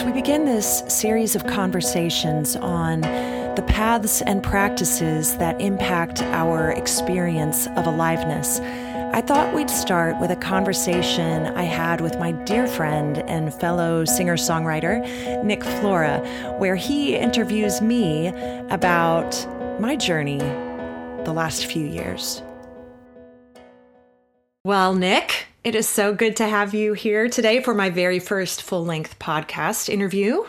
As we begin this series of conversations on the paths and practices that impact our experience of aliveness, I thought we'd start with a conversation I had with my dear friend and fellow singer songwriter, Nick Flora, where he interviews me about my journey the last few years. Well, Nick, it is so good to have you here today for my very first full length podcast interview.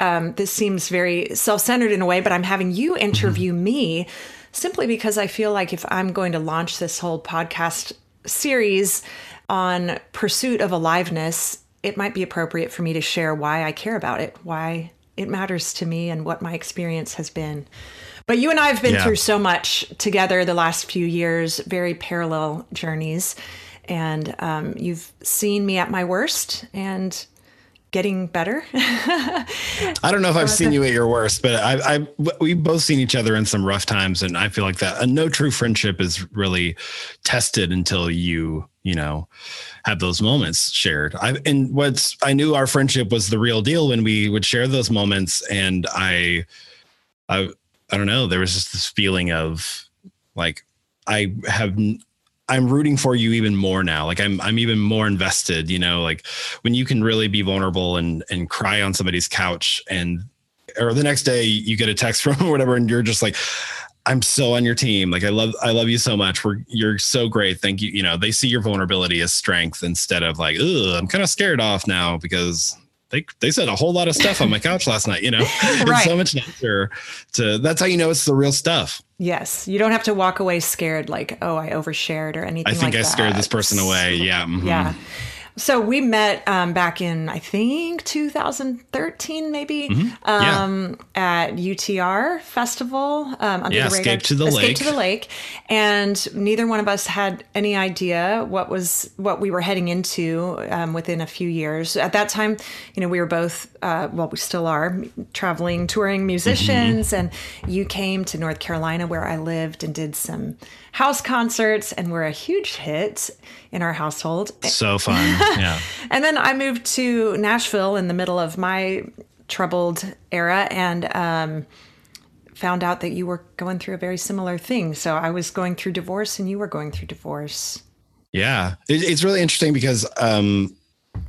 Um, this seems very self centered in a way, but I'm having you interview mm-hmm. me simply because I feel like if I'm going to launch this whole podcast series on pursuit of aliveness, it might be appropriate for me to share why I care about it, why it matters to me, and what my experience has been. But you and I have been yeah. through so much together the last few years, very parallel journeys. And um, you've seen me at my worst and getting better. I don't know if I've seen you at your worst, but I, I, we've both seen each other in some rough times, and I feel like that. A no true friendship is really tested until you, you know, have those moments shared. I and what's I knew our friendship was the real deal when we would share those moments, and I, I, I don't know. There was just this feeling of like I have I'm rooting for you even more now. Like I'm I'm even more invested, you know, like when you can really be vulnerable and and cry on somebody's couch and or the next day you get a text from whatever and you're just like I'm so on your team. Like I love I love you so much. We're you're so great. Thank you. You know, they see your vulnerability as strength instead of like, ugh, I'm kind of scared off now because they they said a whole lot of stuff on my couch last night, you know. right. It's so much nicer to that's how you know it's the real stuff. Yes. You don't have to walk away scared like, oh, I overshared or anything. I think like I scared this person away. Yeah. Mm-hmm. Yeah. So we met um, back in I think 2013 maybe mm-hmm. um, yeah. at UTR festival um, under yeah. Escape to the Escape Lake. to the Lake, and neither one of us had any idea what was what we were heading into um, within a few years. At that time, you know, we were both uh, well, we still are traveling, touring musicians, mm-hmm. and you came to North Carolina where I lived and did some house concerts and were a huge hit in our household. So fun. Yeah. and then I moved to Nashville in the middle of my troubled era and um, found out that you were going through a very similar thing. So I was going through divorce and you were going through divorce. Yeah. It, it's really interesting because um,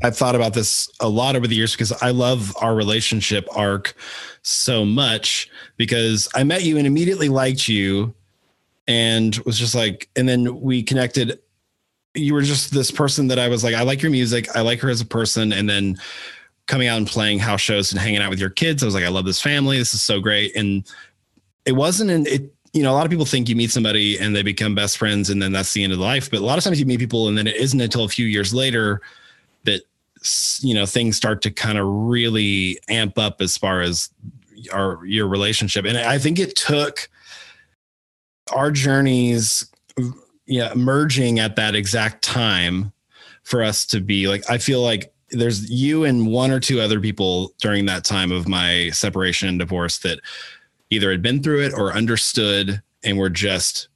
I've thought about this a lot over the years because I love our relationship arc so much because I met you and immediately liked you and was just like, and then we connected. You were just this person that I was like, I like your music, I like her as a person, and then coming out and playing house shows and hanging out with your kids, I was like, I love this family. This is so great. And it wasn't an it. You know, a lot of people think you meet somebody and they become best friends, and then that's the end of the life. But a lot of times you meet people, and then it isn't until a few years later that you know things start to kind of really amp up as far as our your relationship. And I think it took our journeys yeah merging at that exact time for us to be like i feel like there's you and one or two other people during that time of my separation and divorce that either had been through it or understood and were just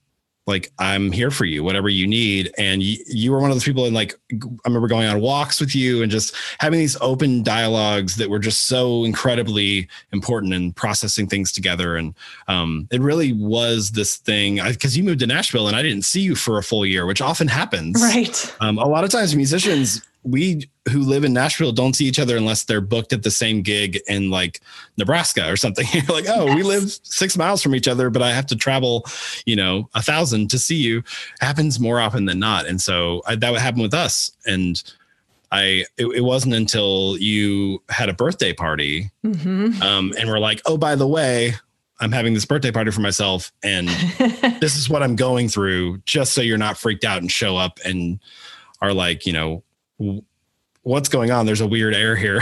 like i'm here for you whatever you need. And you, you were one of those people and like i remember going on walks with you and just having these open dialogues that were just so incredibly important and processing things together. And um, it really was this thing because you moved to nashville and i didn't see you for a full year which often happens. Right. Um, a lot of times musicians we who live in Nashville don't see each other unless they're booked at the same gig in like Nebraska or something. You're like, oh, yes. we live six miles from each other, but I have to travel, you know, a thousand to see you. Happens more often than not, and so I, that would happen with us. And I, it, it, wasn't until you had a birthday party, mm-hmm. um, and we're like, oh, by the way. I'm having this birthday party for myself, and this is what I'm going through. Just so you're not freaked out and show up and are like, you know, what's going on? There's a weird air here.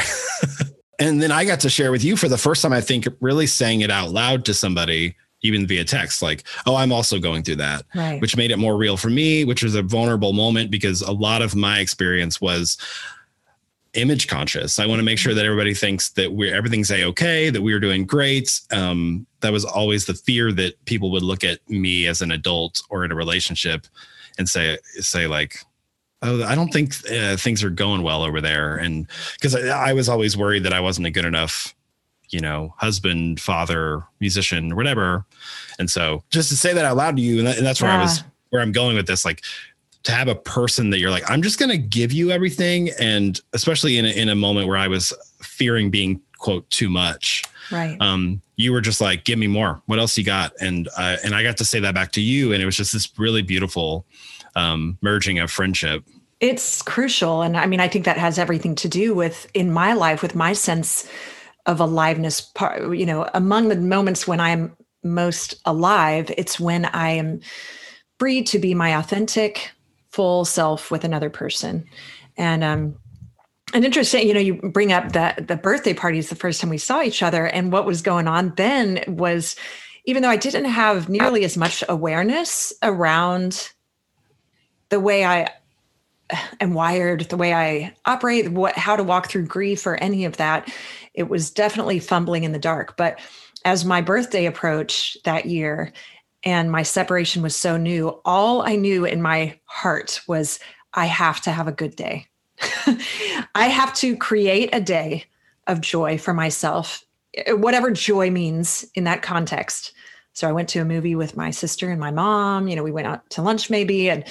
and then I got to share with you for the first time, I think, really saying it out loud to somebody, even via text, like, oh, I'm also going through that, right. which made it more real for me, which was a vulnerable moment because a lot of my experience was image conscious. I want to make sure that everybody thinks that we're everything's a okay, that we are doing great. Um, that was always the fear that people would look at me as an adult or in a relationship and say say like oh, I don't think uh, things are going well over there. And because I, I was always worried that I wasn't a good enough, you know, husband, father, musician, whatever. And so just to say that out loud to you, and, that, and that's where yeah. I was, where I'm going with this, like to have a person that you're like, I'm just going to give you everything. And especially in a, in a moment where I was fearing being quote too much. Right. Um, you were just like, give me more. What else you got? And uh, and I got to say that back to you, and it was just this really beautiful um, merging of friendship. It's crucial, and I mean, I think that has everything to do with in my life with my sense of aliveness. Part, you know, among the moments when I'm most alive, it's when I am free to be my authentic, full self with another person, and um, and interesting, you know, you bring up that the birthday parties the first time we saw each other, and what was going on then was, even though I didn't have nearly as much awareness around the way I am wired, the way I operate, what how to walk through grief or any of that, it was definitely fumbling in the dark. But as my birthday approached that year, and my separation was so new, all I knew in my heart was I have to have a good day. I have to create a day of joy for myself, whatever joy means in that context. So I went to a movie with my sister and my mom. You know, we went out to lunch maybe, and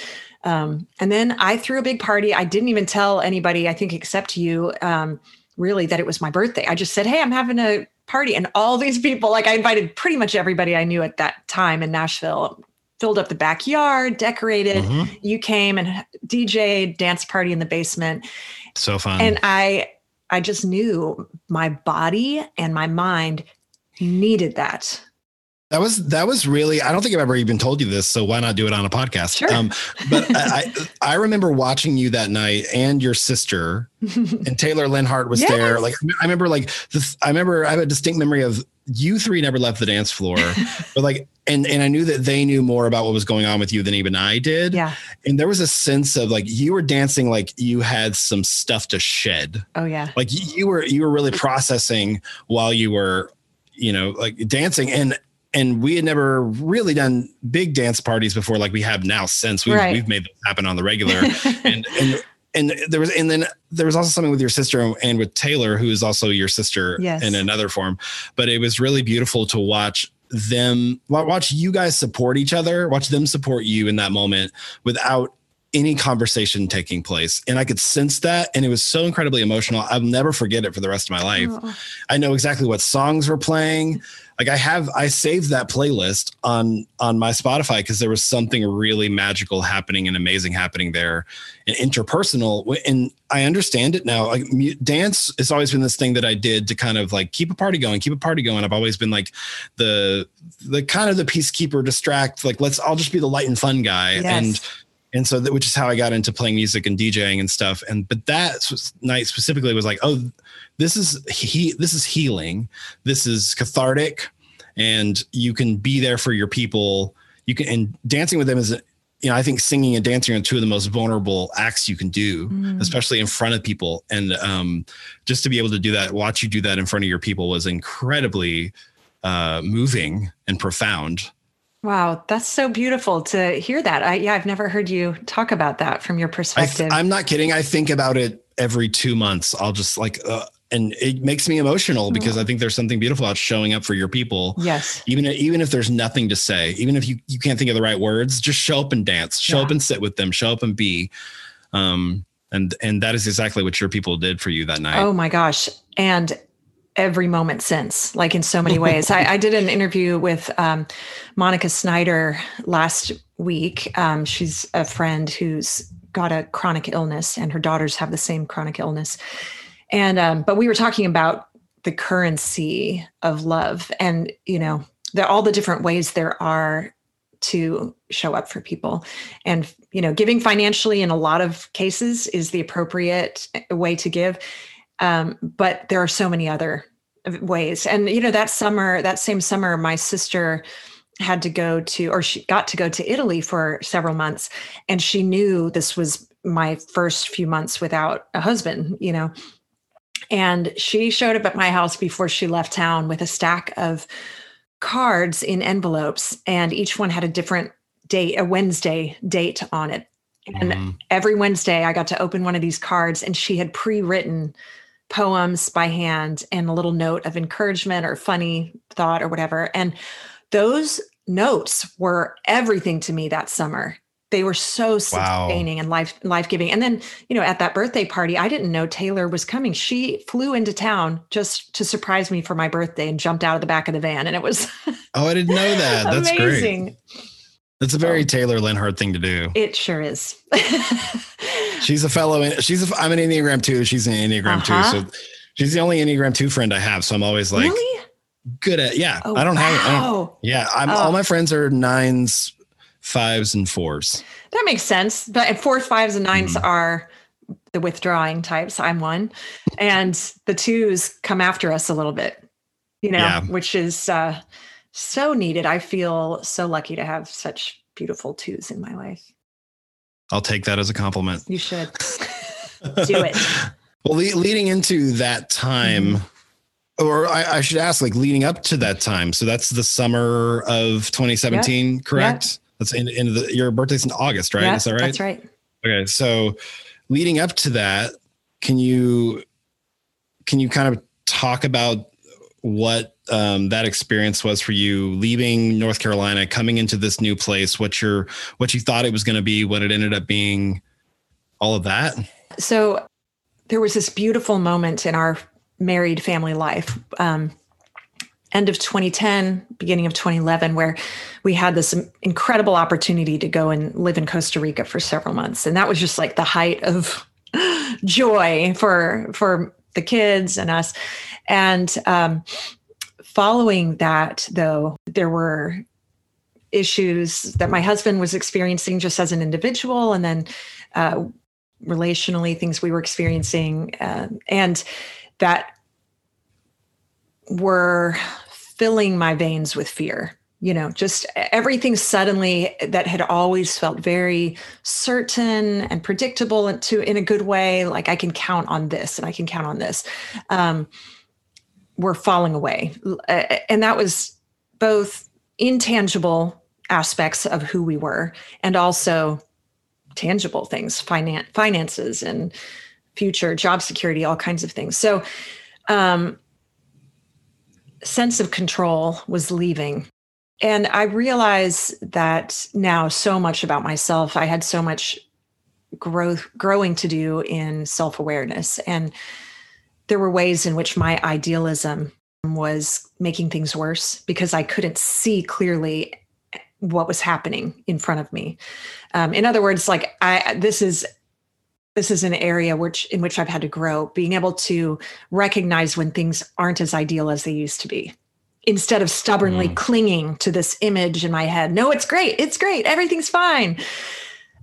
um, and then I threw a big party. I didn't even tell anybody, I think, except you, um, really, that it was my birthday. I just said, "Hey, I'm having a party," and all these people, like I invited pretty much everybody I knew at that time in Nashville, filled up the backyard, decorated. Mm-hmm. You came and DJ dance party in the basement. So fun. And I I just knew my body and my mind needed that. That was that was really. I don't think I've ever even told you this, so why not do it on a podcast? Sure. Um, but I, I remember watching you that night and your sister, and Taylor Leonhardt was yes. there. Like I remember, like this. I remember I have a distinct memory of you three never left the dance floor, but like, and and I knew that they knew more about what was going on with you than even I did. Yeah. And there was a sense of like you were dancing like you had some stuff to shed. Oh yeah. Like you were you were really processing while you were, you know, like dancing and and we had never really done big dance parties before like we have now since we've, right. we've made them happen on the regular and and and there was and then there was also something with your sister and with taylor who is also your sister yes. in another form but it was really beautiful to watch them watch you guys support each other watch them support you in that moment without any conversation taking place and i could sense that and it was so incredibly emotional i'll never forget it for the rest of my life oh. i know exactly what songs were playing like i have i saved that playlist on on my spotify because there was something really magical happening and amazing happening there and interpersonal and i understand it now like dance has always been this thing that i did to kind of like keep a party going keep a party going i've always been like the the kind of the peacekeeper distract like let's i'll just be the light and fun guy yes. and and so that which is how I got into playing music and DJing and stuff. And but that night specifically was like, oh, this is he this is healing, this is cathartic, and you can be there for your people. You can and dancing with them is you know I think singing and dancing are two of the most vulnerable acts you can do, mm. especially in front of people. And um, just to be able to do that, watch you do that in front of your people was incredibly uh, moving and profound. Wow, that's so beautiful to hear that. I, yeah, I've never heard you talk about that from your perspective. I am not kidding. I think about it every two months. I'll just like, uh, and it makes me emotional because I think there's something beautiful about showing up for your people. Yes. Even even if there's nothing to say, even if you you can't think of the right words, just show up and dance. Show yeah. up and sit with them. Show up and be. Um, and and that is exactly what your people did for you that night. Oh my gosh! And every moment since, like in so many ways. I, I, did an interview with um, Monica Snyder last week. Um, she's a friend who's got a chronic illness, and her daughters have the same chronic illness. And um, but we were talking about the currency of love, and you know, there all the different ways there are to show up for people and you know giving financially in a lot of cases is the appropriate way to give um, but there are so many other ways. And, you know, that summer, that same summer, my sister had to go to, or she got to go to Italy for several months. And she knew this was my first few months without a husband, you know. And she showed up at my house before she left town with a stack of cards in envelopes, and each one had a different date, a Wednesday date on it. And mm-hmm. every Wednesday, I got to open one of these cards, and she had pre written poems by hand and a little note of encouragement or funny thought or whatever. And those notes were everything to me that summer. They were so sustaining wow. and life life giving. And then, you know, at that birthday party, I didn't know Taylor was coming. She flew into town just to surprise me for my birthday and jumped out of the back of the van. And it was Oh, I didn't know that. That's amazing. great. That's a very Taylor Leonhardt thing to do. It sure is. she's a fellow. She's a, I'm an Enneagram two. She's an Enneagram uh-huh. two. So she's the only Enneagram two friend I have. So I'm always like really? good at, yeah, oh, I don't wow. have, I don't, yeah, I'm oh. all my friends are nines, fives and fours. That makes sense. But fours, fives and 9s mm. are the withdrawing types. I'm one. And the twos come after us a little bit, you know, yeah. which is, uh, so needed. I feel so lucky to have such beautiful twos in my life. I'll take that as a compliment. You should do it. well, le- leading into that time, mm-hmm. or I, I, should ask, like leading up to that time. So that's the summer of 2017, yep. correct? Yep. That's in, in the, your birthday's in August, right? Yep, Is that right? That's right. Okay. So leading up to that, can you, can you kind of talk about what um, that experience was for you leaving North Carolina, coming into this new place, what your what you thought it was going to be, what it ended up being, all of that. So there was this beautiful moment in our married family life. Um, end of 2010, beginning of 2011, where we had this incredible opportunity to go and live in Costa Rica for several months, and that was just like the height of joy for for the kids and us. And um, following that, though, there were issues that my husband was experiencing just as an individual, and then uh, relationally, things we were experiencing, uh, and that were filling my veins with fear. You know just everything suddenly that had always felt very certain and predictable and to in a good way like i can count on this and i can count on this um, were falling away. And that was both intangible aspects of who we were and also tangible things finan- finances and future job security all kinds of things. So um, sense of control was leaving and I realize that now so much about myself. I had so much growth growing to do in self-awareness and there were ways in which my idealism was making things worse because I couldn't see clearly what was happening in front of me. Um, in other words, like I this is this is an area which in which I've had to grow, being able to recognize when things aren't as ideal as they used to be instead of stubbornly mm. clinging to this image in my head. No, it's great. It's great. Everything's fine.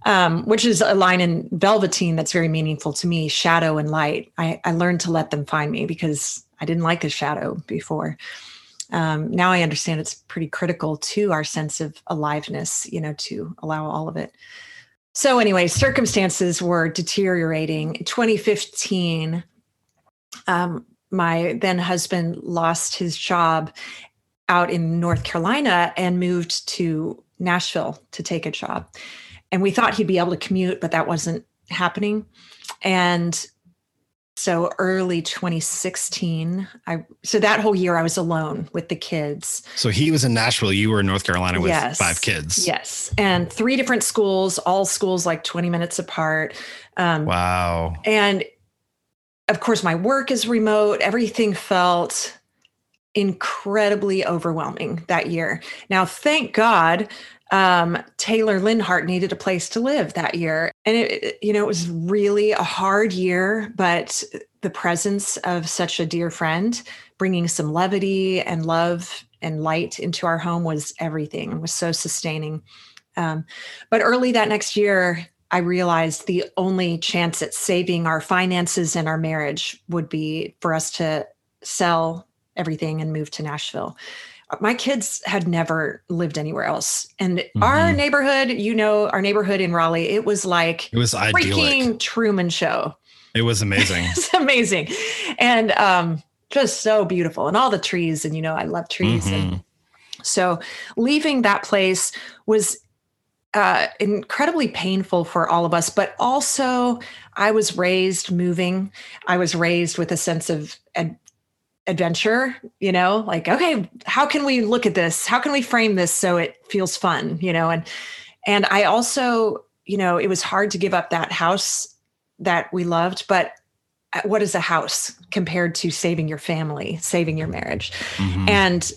Um, which is a line in Velveteen that's very meaningful to me shadow and light. I, I learned to let them find me because I didn't like the shadow before. Um, now I understand it's pretty critical to our sense of aliveness, you know, to allow all of it. So, anyway, circumstances were deteriorating. 2015, um, my then husband lost his job out in North Carolina and moved to Nashville to take a job. And we thought he'd be able to commute, but that wasn't happening. And so early 2016, I so that whole year I was alone with the kids. So he was in Nashville, you were in North Carolina with yes. five kids. Yes. And three different schools, all schools like 20 minutes apart. Um, wow. And of course, my work is remote. Everything felt incredibly overwhelming that year. Now, thank God, um, Taylor Leonhardt needed a place to live that year. And it, you know, it was really a hard year, but the presence of such a dear friend bringing some levity and love and light into our home was everything and was so sustaining. Um, but early that next year, I realized the only chance at saving our finances and our marriage would be for us to sell everything and move to Nashville. My kids had never lived anywhere else. And mm-hmm. our neighborhood, you know, our neighborhood in Raleigh, it was like it was freaking idyllic. Truman Show. It was amazing. it's amazing. And um, just so beautiful. And all the trees. And, you know, I love trees. Mm-hmm. And so leaving that place was uh, incredibly painful for all of us, but also I was raised moving. I was raised with a sense of ad- adventure, you know, like, okay, how can we look at this? How can we frame this so it feels fun, you know? And, and I also, you know, it was hard to give up that house that we loved, but uh, what is a house compared to saving your family, saving your marriage? Mm-hmm. And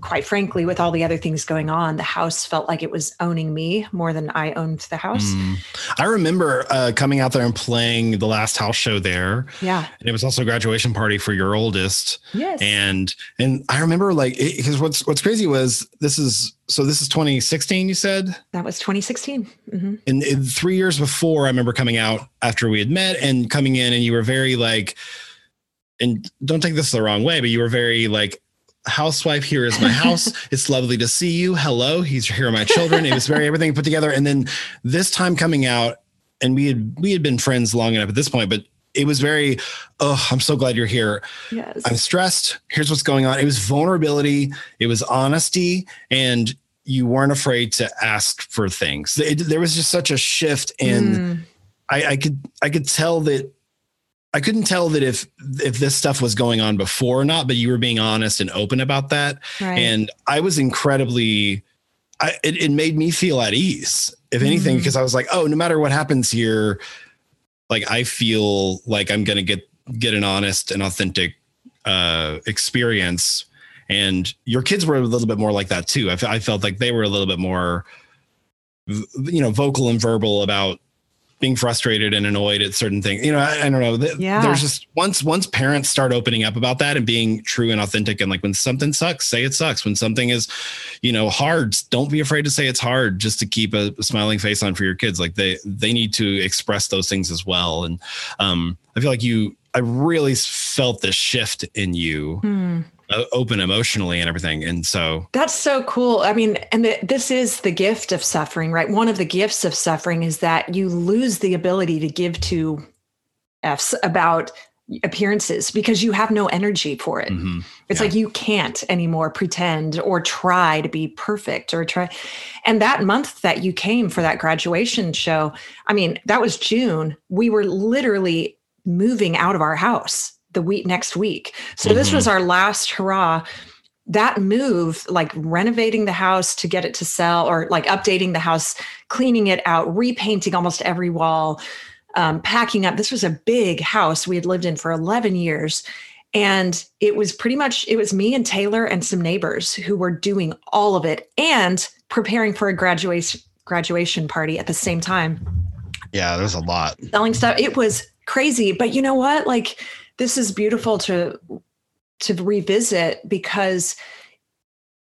quite frankly, with all the other things going on, the house felt like it was owning me more than I owned the house. Mm. I remember uh, coming out there and playing the last house show there. Yeah, and it was also a graduation party for your oldest. Yes, and and I remember like because what's what's crazy was this is so this is 2016. You said that was 2016. Mm-hmm. And, and three years before, I remember coming out after we had met and coming in, and you were very like and don't take this the wrong way, but you were very like housewife here is my house. It's lovely to see you. Hello he's here are my children. It was very everything put together. And then this time coming out and we had we had been friends long enough at this point but it was very oh i'm so glad you're here. Yes. I'm stressed. Here's what's going on. It was vulnerability. It was honesty. And you weren't afraid to ask for things. It, there was just such a shift in mm. I, I could i could tell that I couldn't tell that if if this stuff was going on before or not, but you were being honest and open about that. Right. And I was incredibly I, it, it, made me feel at ease, if anything, mm-hmm. because I was like, oh, no matter what happens here, like I feel like I'm gonna get get an honest and authentic uh, experience. And your kids were a little bit more like that too. I, I felt like they were a little bit more, you know, vocal and verbal about being frustrated and annoyed at certain things. You know, I, I don't know. Yeah. There's just once once parents start opening up about that and being true and authentic, and like when something sucks, say it sucks. When something is, you know, hard, don't be afraid to say it's hard, just to keep a, a smiling face on for your kids. Like they they need to express those things as well. And um, I feel like you, I really felt this shift in you. Hmm open emotionally and everything. And so that's so cool. I mean, and the, this is the gift of suffering, right? One of the gifts of suffering is that you lose the ability to give to F's about appearances because you have no energy for it. Mm-hmm. It's yeah. like you can't anymore pretend or try to be perfect or try. And that month that you came for that graduation show, I mean, that was June. We were literally moving out of our house the week next week. So mm-hmm. this was mm-hmm. our last hurrah. That move, like renovating the house to get it to sell, or like updating the house, cleaning it out, repainting almost every wall, um, packing up. This was a big house we had lived in for 11 years. And it was pretty much, it was me and Taylor and some neighbors who were doing all of it and preparing for a graduation graduation party at the same time. Yeah, there's a lot. Selling stuff. It was crazy. But you know what? Like this is beautiful to to revisit because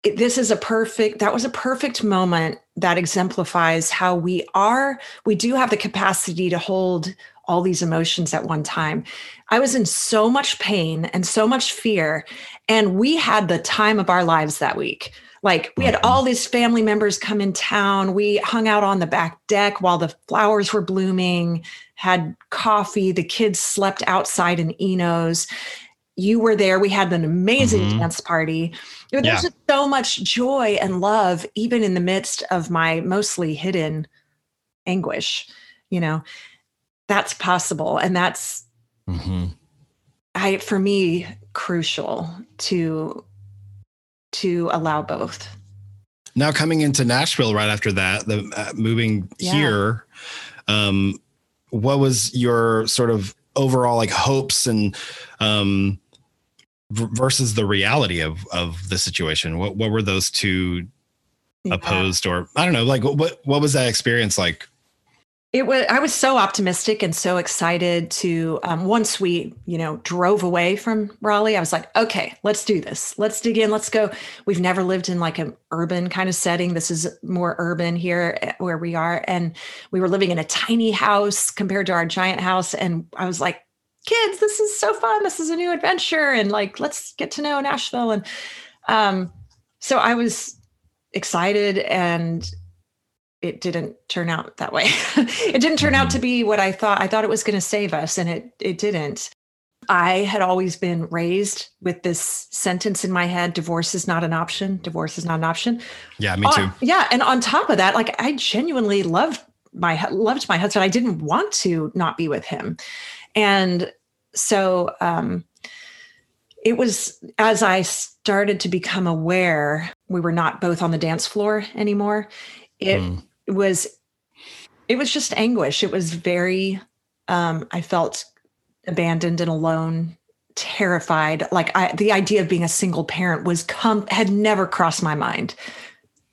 it, this is a perfect that was a perfect moment that exemplifies how we are we do have the capacity to hold all these emotions at one time i was in so much pain and so much fear and we had the time of our lives that week like we had mm-hmm. all these family members come in town. We hung out on the back deck while the flowers were blooming, had coffee. The kids slept outside in Eno's. You were there. We had an amazing mm-hmm. dance party. There's yeah. just so much joy and love, even in the midst of my mostly hidden anguish. You know, that's possible. And that's, mm-hmm. I, for me, crucial to to allow both. Now coming into Nashville right after that, the uh, moving yeah. here, um, what was your sort of overall like hopes and um, versus the reality of of the situation? What what were those two yeah. opposed, or I don't know, like what what was that experience like? It was i was so optimistic and so excited to um, once we you know drove away from raleigh i was like okay let's do this. Let's dig in. Let's go. We've never lived in like an urban kind of setting. This is more urban here eh, where we are. And we were living in a tiny house compared to our giant house. And i was like kids this is so fun. This is a new adventure. And like let's get to know nashville. And um so i was excited and it didn't turn out that way. it didn't turn mm-hmm. out to be what I thought. I thought it was going to save us, and it it didn't. I had always been raised with this sentence in my head divorce is not an option. Divorce is not an option. Yeah, me too. yeah. And on top of that, like I genuinely loved my loved my husband. I didn't want to not be with him. And so um it was as I started to become aware we were not both on the dance floor anymore. It mm. Was it was just anguish. It was very um I felt abandoned and alone terrified. Like i the idea of being a single parent was come had never crossed my mind.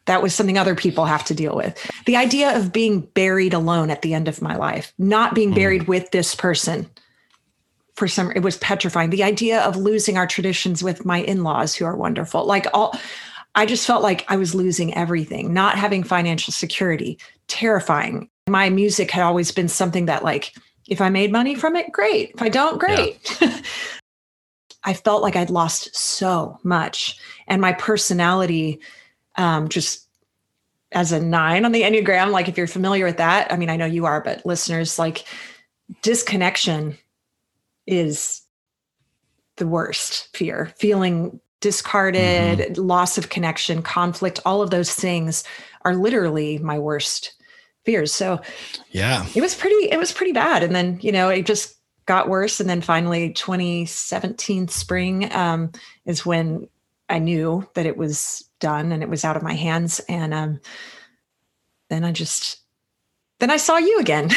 That was something other people have to deal with. The idea of being buried alone at the end of my life not being mm. buried with this person for some it was petrifying. The idea of losing our traditions with my in-laws who are wonderful. Like all i just felt like i was losing everything not having financial security terrifying my music had always been something that like if I made money from it, great. If I don't, great. Yeah. I felt like I'd lost so much. And my personality, um, just as a nine on the Enneagram, like if you're familiar with that, I mean, I know you are, but listeners, like disconnection is the worst fear, feeling discarded, mm-hmm. loss of connection, conflict, all of those things are literally my worst fears. So yeah, it was pretty, it was pretty bad. And then, you know, it just got worse. And then finally 2017 spring um, is when I knew that it was done and it was out of my hands. And um, then I just, then I saw you again.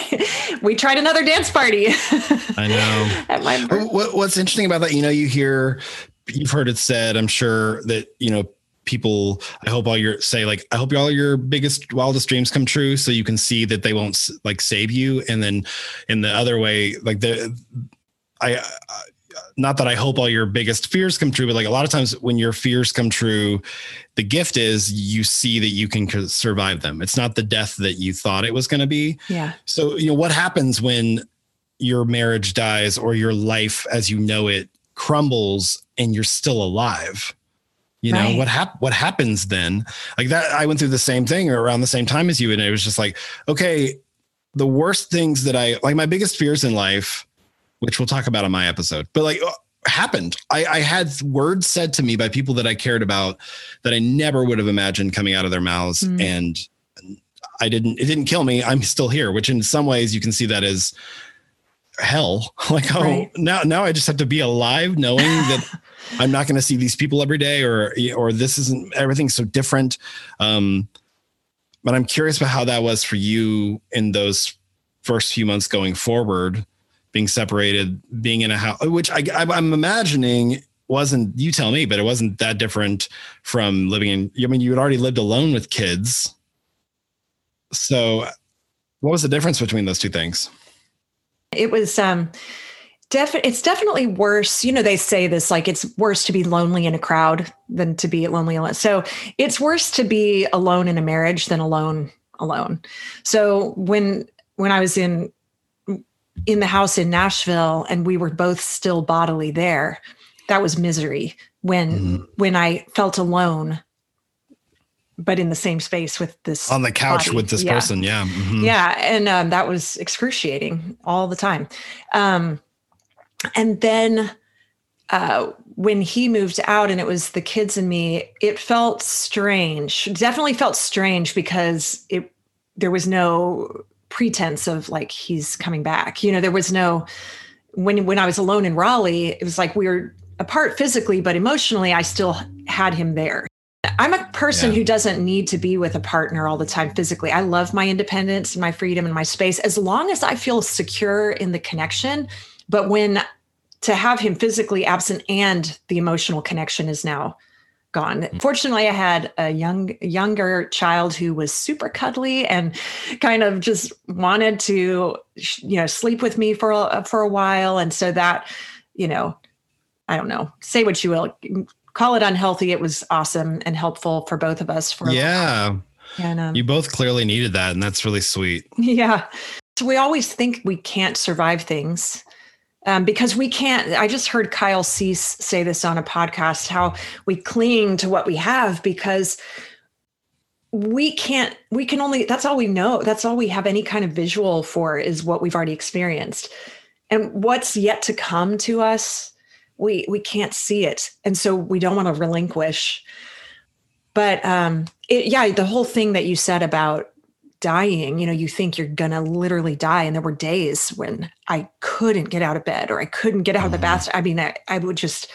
we tried another dance party. I know. At my what, what's interesting about that, you know, you hear, you've heard it said, I'm sure that, you know, people i hope all your say like i hope all your biggest wildest dreams come true so you can see that they won't like save you. And then in the other way like the i uh, not that i hope all your biggest fears come true but like a lot of times when your fears come true the gift is you see that you can survive them. It's not the death that you thought it was going to be. Yeah. So you know what happens when your marriage dies or your life as you know it crumbles and you're still alive you know right. what hap- what happens then like that i went through the same thing or around the same time as you and it was just like okay the worst things that i like my biggest fears in life which we'll talk about on my episode but like uh, happened I, I had words said to me by people that i cared about that i never would have imagined coming out of their mouths mm. and i didn't it didn't kill me i'm still here which in some ways you can see that as hell. Like oh right. now now i just have to be alive knowing that i'm not going to see these people every day or or this isn't everything's so different. Um but i'm curious about how that was for you in those first few months going forward being separated being in a house which I, i'm imagining wasn't you tell me but it wasn't that different from living in i mean you had already lived alone with kids. So what was the difference between those two things it was um Def- it's definitely worse. You know, they say this like it's worse to be lonely in a crowd than to be lonely alone. So it's worse to be alone in a marriage than alone alone. So when when I was in in the house in Nashville and we were both still bodily there, that was misery. When mm-hmm. when I felt alone, but in the same space with this on the couch body. with this yeah. person yeah mm-hmm. yeah and um, that was excruciating all the time um, and then uh, when he moved out and it was the kids and me it felt strange definitely felt strange because it there was no pretense of like he's coming back you know there was no when when i was alone in raleigh it was like we were apart physically but emotionally i still had him there I'm a person yeah. who doesn't need to be with a partner all the time physically. I love my independence and my freedom and my space as long as I feel secure in the connection. But when to have him physically absent and the emotional connection is now gone. Mm. Fortunately, I had a young younger child who was super cuddly and kind of just wanted to you know sleep with me for a, for a while and so that you know I don't know, say what you will, call it unhealthy. It was awesome and helpful for both of us. For yeah, and um, you both clearly needed that, and that's really sweet. Yeah. So we always think we can't survive things. Um, because we can't. I just heard Kyle Cease say this on a podcast how we cling to what we have because we can't, we can only, that's all we know. That's all we have any kind of visual for is what we've already experienced. and what's yet to come to us we we can't see it. And so we don't want to relinquish. But um it, yeah the whole thing that you said about dying you know you think you're gonna literally die. And there were days when i couldn't get out of bed or i couldn't get out of the mm-hmm. bath. I mean I, I would just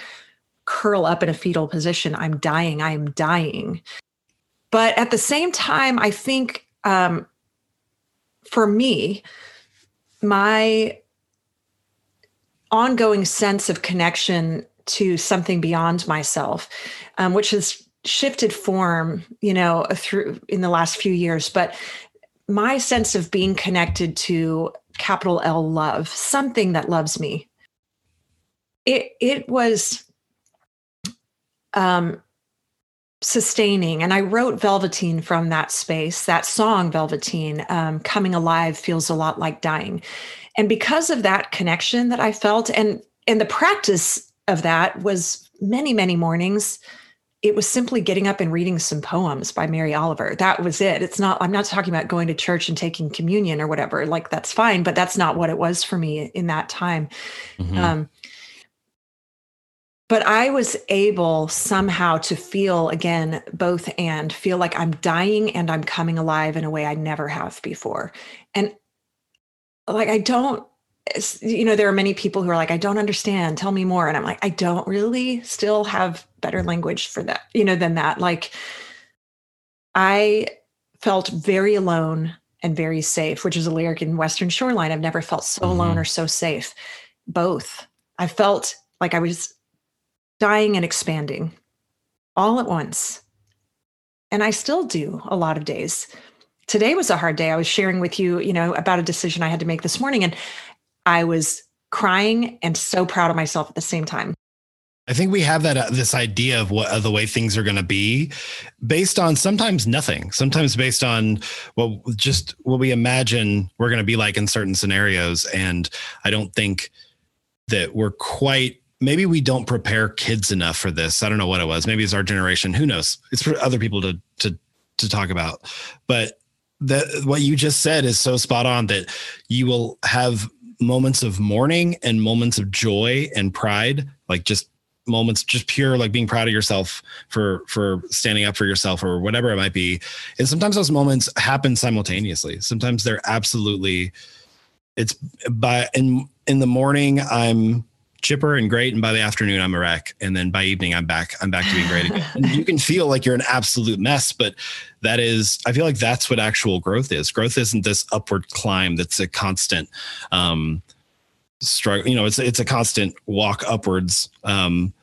curl up in a fetal position. I'm dying. I am dying. But at the same time i think um for me my ongoing sense of connection to something beyond myself, um, which has shifted form, you know, through in the last few years. But my sense of being connected to capital L love, something that loves me, it it was um, sustaining. And I wrote Velveteen from that space. That song, Velveteen, um, coming alive feels a lot like dying. And because of that connection that I felt, and and the practice of that was many, many mornings. It was simply getting up and reading some poems by Mary Oliver. That was it. It's not, I'm not talking about going to church and taking communion or whatever. Like, that's fine, but that's not what it was for me in that time. Mm-hmm. Um, but I was able somehow to feel again both and feel like I'm dying and I'm coming alive in a way I never have before. And like I don't you know there are many people who are like I don't understand. Tell me more. And I'm like I don't really still have better language for that you know than that. Like I felt very alone and very safe which is a lyric in Western Shoreline. I've never felt so mm-hmm. alone or so safe. Both. I felt like I was dying and expanding all at once. And I still do a lot of days today was a hard day. I was sharing with you, you know, about a decision I had to make this morning and I was crying and so proud of myself at the same time. I think we have that uh, this idea of what uh, the way things are going to be based on sometimes nothing, sometimes based on what just what we imagine we're going to be like in certain scenarios and I don't think that we're quite maybe we don't prepare kids enough for this. I don't know what it was. Maybe it's our generation, who knows. It's for other people to to to talk about. But that what you just said is so spot on that you will have moments of mourning and moments of joy and pride like just moments just pure like being proud of yourself for for standing up for yourself or whatever it might be. And sometimes those moments happen simultaneously. Sometimes they're absolutely it's by in in the morning i'm chipper and great and by the afternoon i'm a wreck. And then by evening i'm back i'm back to being great again. And you can feel like you're an absolute mess but that is i feel like that's what actual growth is. Growth isn't this upward climb that's a constant um struggle you know it's it's a constant walk upwards um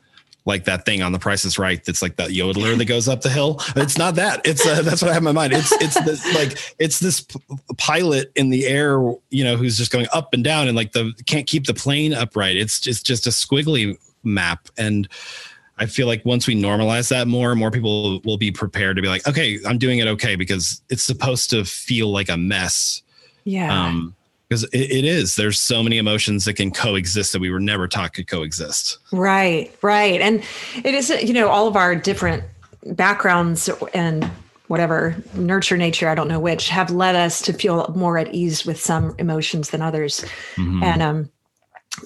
like that thing on the price is right that's like that yodeler that goes up the hill. It's not that. It's uh, that's what i have in my mind. It's it's this like it's this p- pilot in the air you know who's just going up and down and like the can't keep the plane upright. It's just just a squiggly map. And i feel like once we normalize that more more people will be prepared to be like okay i'm doing it okay because it's supposed to feel like a mess. Yeah. Um because it, it is. There's so many emotions that can coexist that we were never taught could coexist. Right right. And it is you know all of our different backgrounds and whatever nurture nature i don't know which have led us to feel more at ease with some emotions than others. Mm-hmm. and um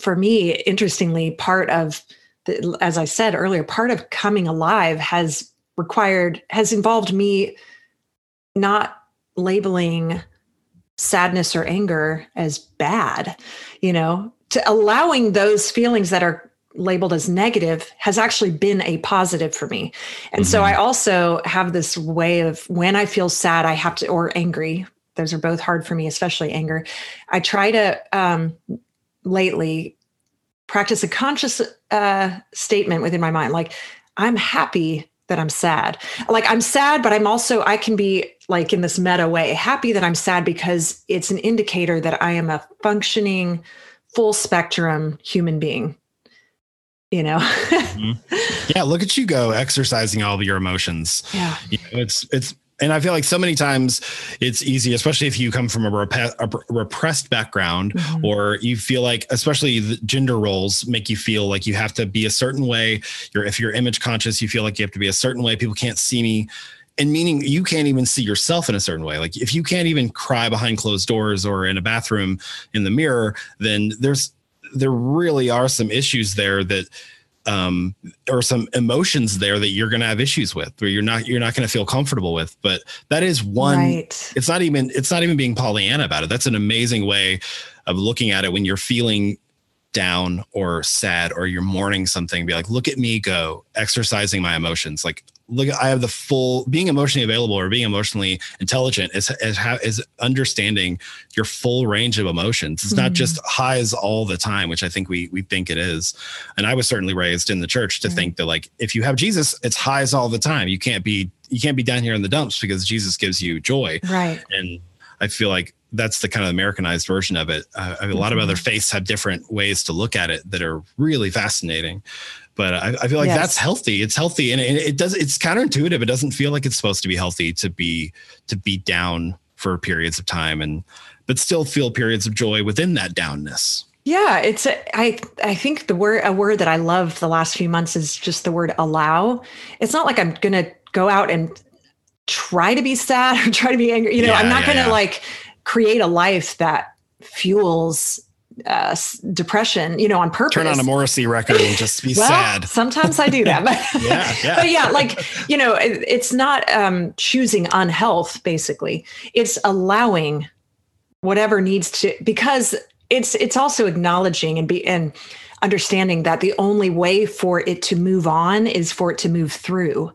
for me interestingly part of the, as i said earlier part of coming alive has required has involved me not labeling sadness or anger as bad you know? To allowing those feelings that are labeled as negative has actually been a positive for me. And mm-hmm. so i also have this way of when i feel sad i have to or angry those are both hard for me especially anger. I try to um lately practice a conscious uh statement within my mind like i'm happy that I'm sad. Like I'm sad, but I'm also I can be like in this meta way happy that I'm sad because it's an indicator that I am a functioning full spectrum human being. You know. mm-hmm. Yeah, look at you go exercising all of your emotions. Yeah. You know, it's it's and I feel like so many times it's easy, especially if you come from a, rep- a repressed background, mm-hmm. or you feel like, especially the gender roles make you feel like you have to be a certain way. You're if you're image conscious, you feel like you have to be a certain way. People can't see me, and meaning you can't even see yourself in a certain way. Like if you can't even cry behind closed doors or in a bathroom in the mirror, then there's there really are some issues there that um or some emotions there that you're going to have issues with where you're not you're not going to feel comfortable with. But that is one right. it's not even it's not even being pollyanna about it. That's an amazing way of looking at it when you're feeling down or sad or you're mourning something be like look at me go exercising my emotions. Like look i have the full being emotionally available or being emotionally intelligent is is, is understanding your full range of emotions it's mm. not just mm. highs all the time which i think we we think it is and i was certainly raised in the church to mm. think that like if you have jesus it's highs all the time you can't be you can't be down here in the dumps because jesus gives you joy right and i feel like that's the kind of Americanized version of it. Uh, a lot of other mm-hmm. faiths have different ways to look at it that are really fascinating but I, I feel like yes. that's healthy. It's healthy, and it, it, does. It's counterintuitive. It doesn't feel like it's supposed to be healthy to be to be down for periods of time, and but still feel periods of joy within that downness. Yeah, it's a, I I think the word a word that I love the last few months is just the word allow. It's not like I'm gonna go out and try to be sad or try to be angry. You know, yeah, I'm not yeah, gonna yeah. like create a life that fuels uh, depression, you know, on purpose. Turn on a Morrissey record and just be well, sad. Sometimes I do that. But yeah, yeah. but yeah, like, you know, it, it's not um, choosing unhealth, basically. It's allowing whatever needs to, because it's, it's also acknowledging and be, and understanding that the only way for it to move on is for it to move through.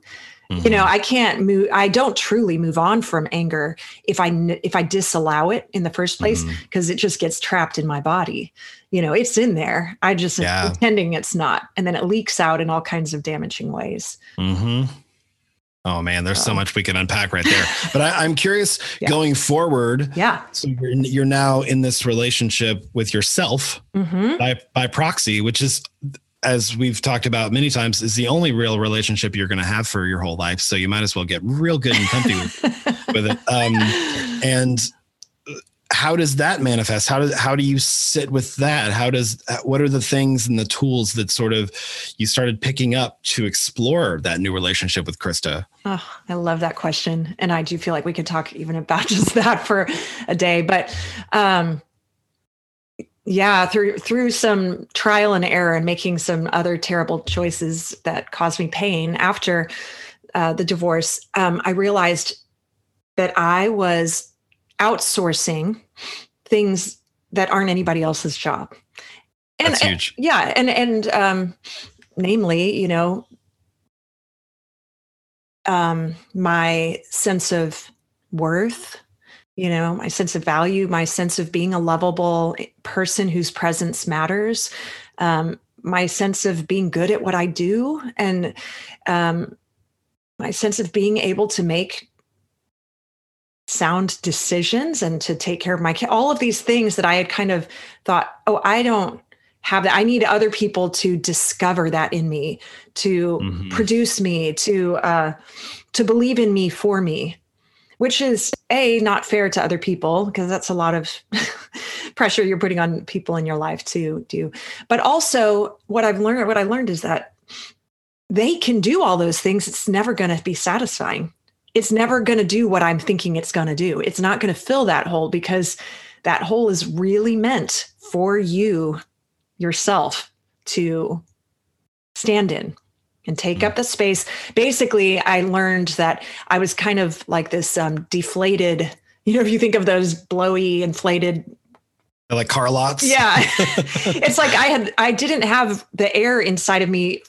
Mm-hmm. You know, mm-hmm. I can't move. I don't truly move on from anger if I if I disallow it in the first place because mm-hmm. it just gets trapped in my body. You know, it's in there. I just yeah. pretending it's not, and then it leaks out in all kinds of damaging ways. Mm-hmm. Oh man, there's so much we can unpack right there. But I, am curious yeah. going forward. Yeah. So you're, you're, now in this relationship with yourself mm-hmm. by by proxy, which is as we've talked about many times, is the only real relationship you're going to have for your whole life. So you might as well get real good and comfy with, with it. Um, and how does that manifest? How does how do you sit with that? How does what are the things and the tools that sort of you started picking up to explore that new relationship with Krista? Oh, I love that question, and I do feel like we could talk even about just that for a day. But um, yeah through through some trial and error and making some other terrible choices that caused me pain after uh, the divorce um, i realized that i was outsourcing things that aren't anybody else's job and, That's huge. And, yeah and and um, namely you know um, my sense of worth you know my sense of value my sense of being a lovable person whose presence matters um, my sense of being good at what i do and um, my sense of being able to make sound decisions and to take care of my kid all of these things that i had kind of thought oh i don't have that i need other people to discover that in me to mm-hmm. produce me to uh to believe in me for me which is a not fair to other people because that's a lot of pressure you're putting on people in your life to do. But also what i've learned what i learned is that they can do all those things. It's never going to be satisfying. It's never going to do what i'm thinking it's going to do. It's not going to fill that hole because that hole is really meant for you yourself to stand in and take up mm. the space. Basically, I learned that I was kind of like this um, deflated, you know, if you think of those blowy, inflated like car lots. Yeah. it's like I had I didn't have the air inside of me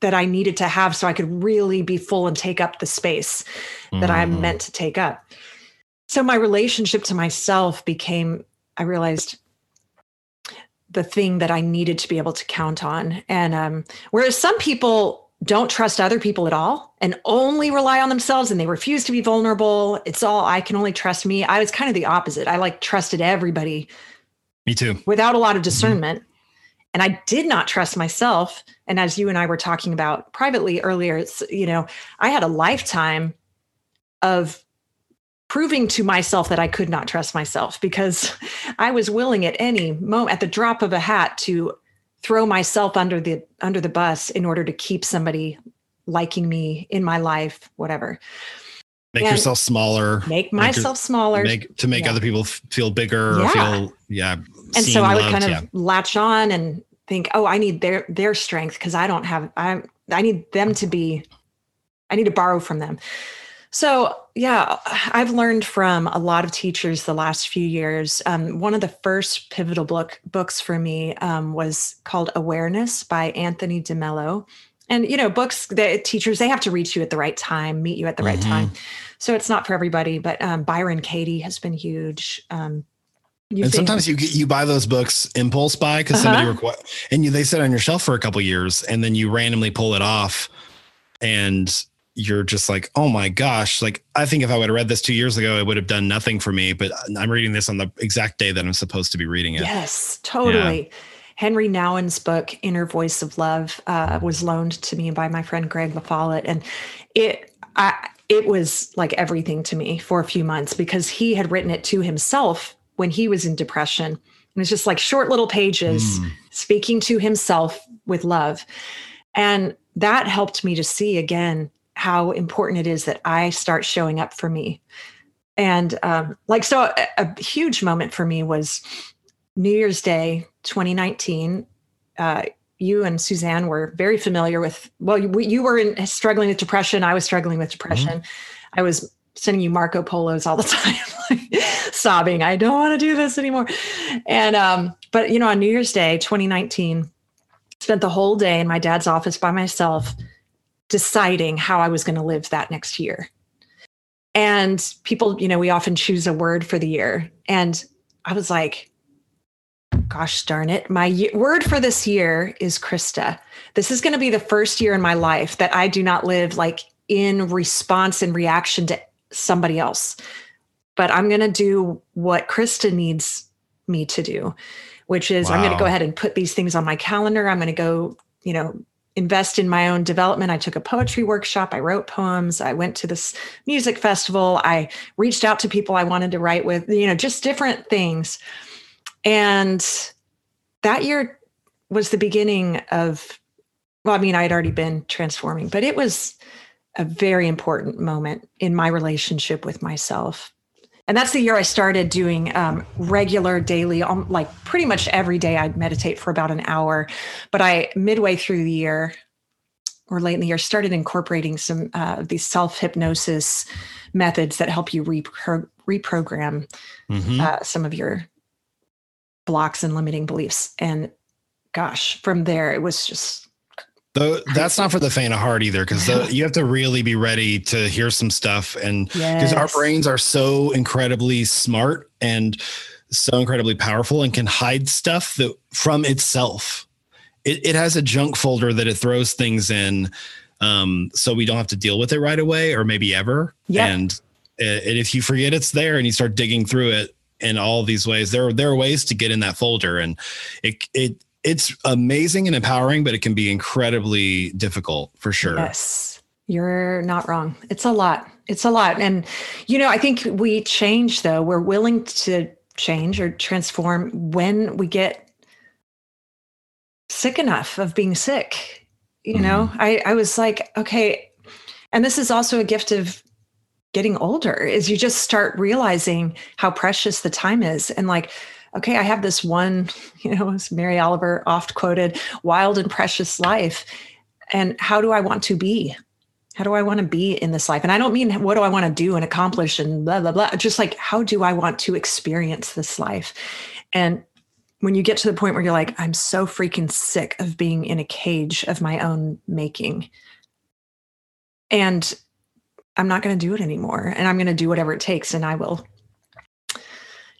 that I needed to have so I could really be full and take up the space that mm. I'm meant to take up. So my relationship to myself became I realized the thing that I needed to be able to count on. And um, whereas some people don't trust other people at all and only rely on themselves and they refuse to be vulnerable. It's all I can only trust me. I was kind of the opposite. I like trusted everybody. Me too. Without a lot of mm-hmm. discernment. Mm-hmm. And I did not trust myself. And as you and I were talking about privately earlier, it's, you know, I had a lifetime of proving to myself that I could not trust myself because I was willing at any moment, at the drop of a hat, to throw myself under the under the bus in order to keep somebody liking me in my life whatever make And yourself smaller. make your- myself smaller. Make to make Yeah. other people feel bigger or Yeah. feel yeah. and so I would loved, kind of yeah. latch on and think, oh, I need their their strength because I don't have I I need them to be I need to borrow from them. So yeah, I've learned from a lot of teachers the last few years. Um, one of the first pivotal book books for me um, was called Awareness by Anthony DeMello. And you know, books that teachers they have to reach you at the right time, meet you at the right Mhm. time. So it's not for everybody. But um, Byron Katie has been huge. Um, you and sometimes you get you buy those books impulse buy because somebody Uh-huh. requ- and you they sit on your shelf for a couple years and then you randomly pull it off and you're just like oh my gosh like i think if i would have read this two years ago it would have done nothing for me but i'm reading this on the exact day that i'm supposed to be reading it Yes, totally. Henri Nouwen's book, Inner Voice of Love, uh, was loaned to me by my friend Greg LaFollette. And it, I, it was like everything to me for a few months because he had written it to himself when he was in depression. It was just like short little pages Mm. speaking to himself with love. And that helped me to see again how important it is that I start showing up for me. And um, like, so a, a huge moment for me was New Year's Day 2019. Uh, you and Suzanne were very familiar with, well, you, you were in, struggling with depression. I was struggling with depression. I was sending you Marco Polos all the time, like, sobbing. I don't want to do this anymore. And, um, but you know, on New Year's Day 2019, spent the whole day in my dad's office by myself deciding how I was going to live that next year. And people, you know, we often choose a word for the year. And I was like, gosh darn it, my word for this year is Krista. This is going to be the first year in my life that I do not live like in response and reaction to somebody else. But I'm going to do what Krista needs me to do, which is I'm going to go ahead and put these things on my calendar. I'm going to go, you know, invest in my own development. I took a poetry workshop. I wrote poems. I went to this music festival. I reached out to people I wanted to write with, you know, just different things. And that year was the beginning of, well, I mean, I had already been transforming, but it was a very important moment in my relationship with myself. And that's the year I started doing um, regular daily, um, like pretty much every day I'd meditate for about an hour. But I, midway through the year or late in the year, started incorporating some uh, of these self hypnosis methods that help you repro- reprogram Mhm. uh, some of your blocks and limiting beliefs. And gosh, from there, it was just, Though that's not for the faint of heart either, because you have to really be ready to hear some stuff, and because our brains are so incredibly smart and so incredibly powerful, and can hide stuff that from itself. It, it has a junk folder that it throws things in, um, so we don't have to deal with it right away, or maybe ever. Yep. And uh, and if you forget it's there, and you start digging through it in all these ways, there there are ways to get in that folder, and it it it's amazing and empowering, but it can be incredibly difficult for sure. yes, you're not wrong. It's a lot. It's a lot. And, you know, I think we change though. We're willing to change or transform when we get sick enough of being sick. You know, mm-hmm. I, I was like, okay. And this is also a gift of getting older is you just start realizing how precious the time is and like okay i have this one you know as mary oliver oft quoted wild and precious life. And how do i want to be? How do i want to be in this life? And i don't mean what do i want to do and accomplish and blah blah blah. Just like how do i want to experience this life? And when you get to the point where you're like i'm so freaking sick of being in a cage of my own making and I'm not going to do it anymore. And I'm going to do whatever it takes. And I will,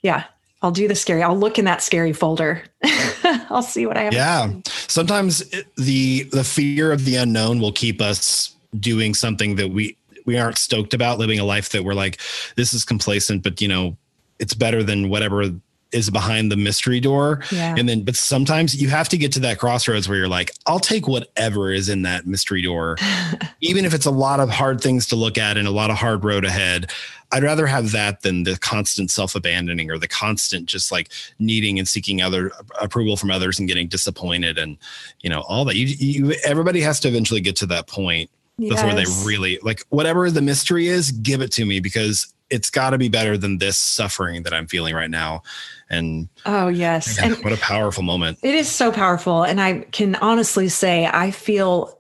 yeah, I'll do the scary. I'll look in that scary folder. I'll see what I have. Yeah. Sometimes the the fear of the unknown will keep us doing something that we we aren't stoked about, living a life that we're like, this is complacent, but you know, it's better than whatever is behind the mystery door. Yeah. And then, but sometimes you have to get to that crossroads where you're like, I'll take whatever is in that mystery door, even if it's a lot of hard things to look at and a lot of hard road ahead. I'd rather have that than the constant self abandoning or the constant just like needing and seeking other approval from others and getting disappointed and you know all that. You, you everybody has to eventually get to that point That's where they really like whatever the mystery is, give it to me because it's got to be better than this suffering that I'm feeling right now. And Oh, yes. man, And what a powerful moment. It is so powerful. And I can honestly say I feel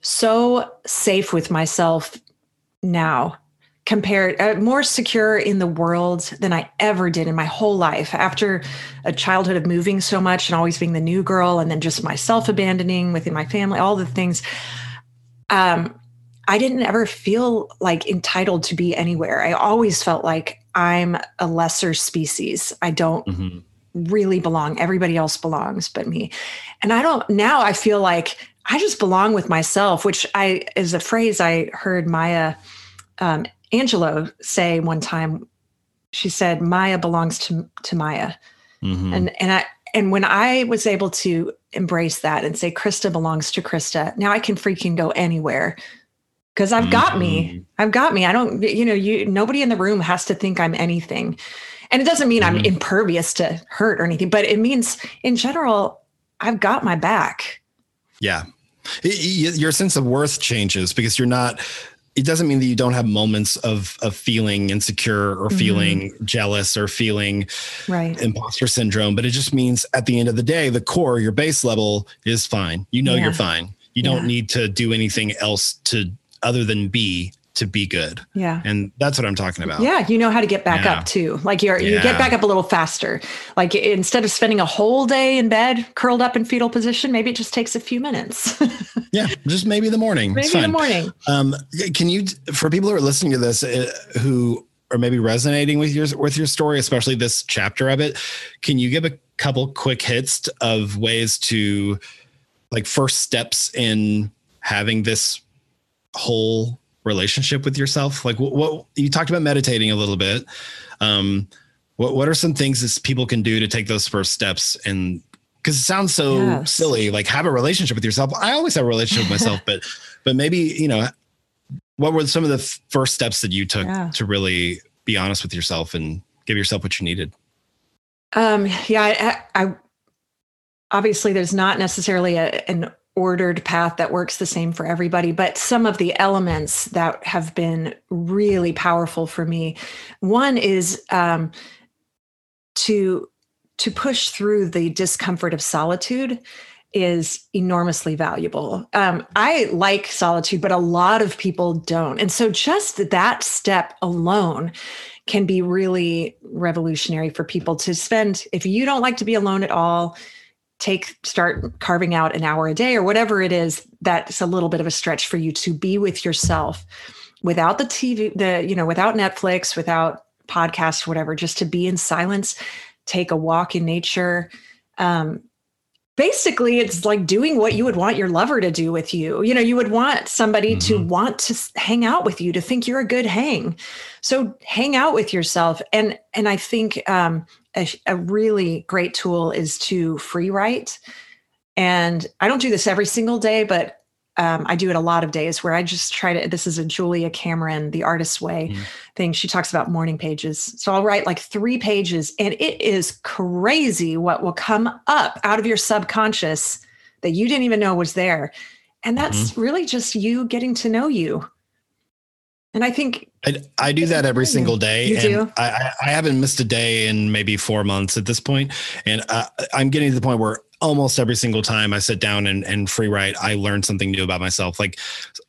so safe with myself now compared uh, more secure in the world than I ever did in my whole life after a childhood of moving so much and always being the new girl and then just myself abandoning within my family all the things um I didn't ever feel like entitled to be anywhere. I always felt like I'm a lesser species. I don't Mhm. really belong. Everybody else belongs but me. And I don't now I feel like I just belong with myself, which I is a phrase I heard Maya um, Angelou say one time. She said, Maya belongs to to Maya. Mhm. And and I and when I was able to embrace that and say Krista belongs to Krista, now I can freaking go anywhere. Because I've got me. Mhm. I've got me. I don't, you know, you nobody in the room has to think I'm anything. And it doesn't mean I'm Mhm. impervious to hurt or anything, but it means in general, I've got my back. Yeah. Your sense of worth changes because you're not it doesn't mean that you don't have moments of of feeling insecure or Mhm. feeling jealous or feeling Right. imposter syndrome but it just means at the end of the day the core your base level is fine you know Yeah. you're fine you don't need to do anything else to other than be to be good Yeah. and that's what i'm talking about Yeah, you know how to get back Yeah. up too. Like you're you get back up a little faster. Like instead of spending a whole day in bed curled up in fetal position, maybe it just takes a few minutes. yeah just maybe the morning maybe the morning. Um, can you, for people who are listening to this, uh, who are maybe resonating with your with your story, especially this chapter of it, can you give a couple quick hits of ways to, like, first steps in having this whole relationship with yourself? Like, what, what you talked about meditating a little bit. Um, what what are some things that people can do to take those first steps and because it sounds so Yes. silly like have a relationship with yourself i always have a relationship with myself but but maybe you know what were some of the first steps that you took Yeah. to really be honest with yourself and give yourself what you needed Um, yeah, I, I obviously there's not necessarily a, an ordered path that works the same for everybody, but some of the elements that have been really powerful for me. One is um, to to push through the discomfort of solitude is enormously valuable. Um, I like solitude, but a lot of people don't, and so just that step alone can be really revolutionary for people to spend if you don't like to be alone at all take start carving out an hour a day or whatever it is that's a little bit of a stretch for you to be with yourself without the tv the you know without netflix without podcasts whatever just to be in silence take a walk in nature um basically it's like doing what you would want your lover to do with you. You know you would want somebody to Mhm. want to hang out with you to think you're a good hang. So hang out with yourself. And and i think um a, a really great tool is to free write. And i don't do this every single day but um, I do it a lot of days where I just try to. This is a Julia Cameron, the artist's way Mhm. thing. She talks about morning pages. So I'll write like three pages, and it is crazy what will come up out of your subconscious that you didn't even know was there. And that's really just you getting to know you. And I think I, I do that every single day, You and do? I, I I haven't missed a day in maybe four months at this point, and uh, I'm getting to the point where almost every single time I sit down and, and free write, I learn something new about myself, like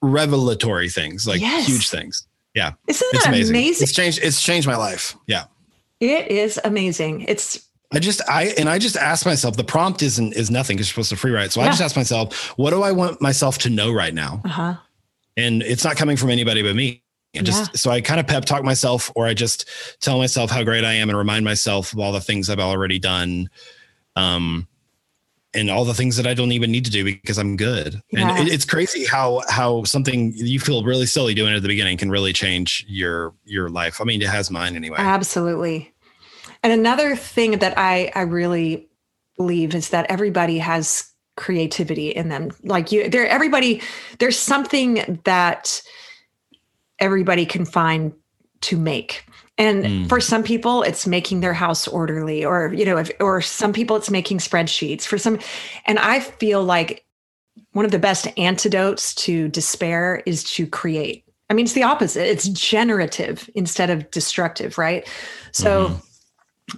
revelatory things, like Yes. huge things. Yeah. Isn't It's that amazing. amazing? It's changed. It's changed my life. Yeah. It is amazing. It's I just I and I just ask myself the prompt isn't is nothing because you're supposed to free write. So I just ask myself, what do I want myself to know right now? uh huh. And it's not coming from anybody but me. And just so I kind of pep talk myself or I just tell myself how great I am and remind myself of all the things I've already done. Um and all the things that I don't even need to do because I'm good. Yeah. And it, it's crazy how how something you feel really silly doing at the beginning can really change your your life. I mean, it has mine anyway. Absolutely. And another thing that I I really believe is that everybody has creativity in them. Like you there everybody there's something that everybody can find to make. And Mm. for some people it's making their house orderly or you know if or some people it's making spreadsheets for some and I feel like one of the best antidotes to despair is to create. I mean, it's the opposite. It's generative instead of destructive, right? So mm-hmm.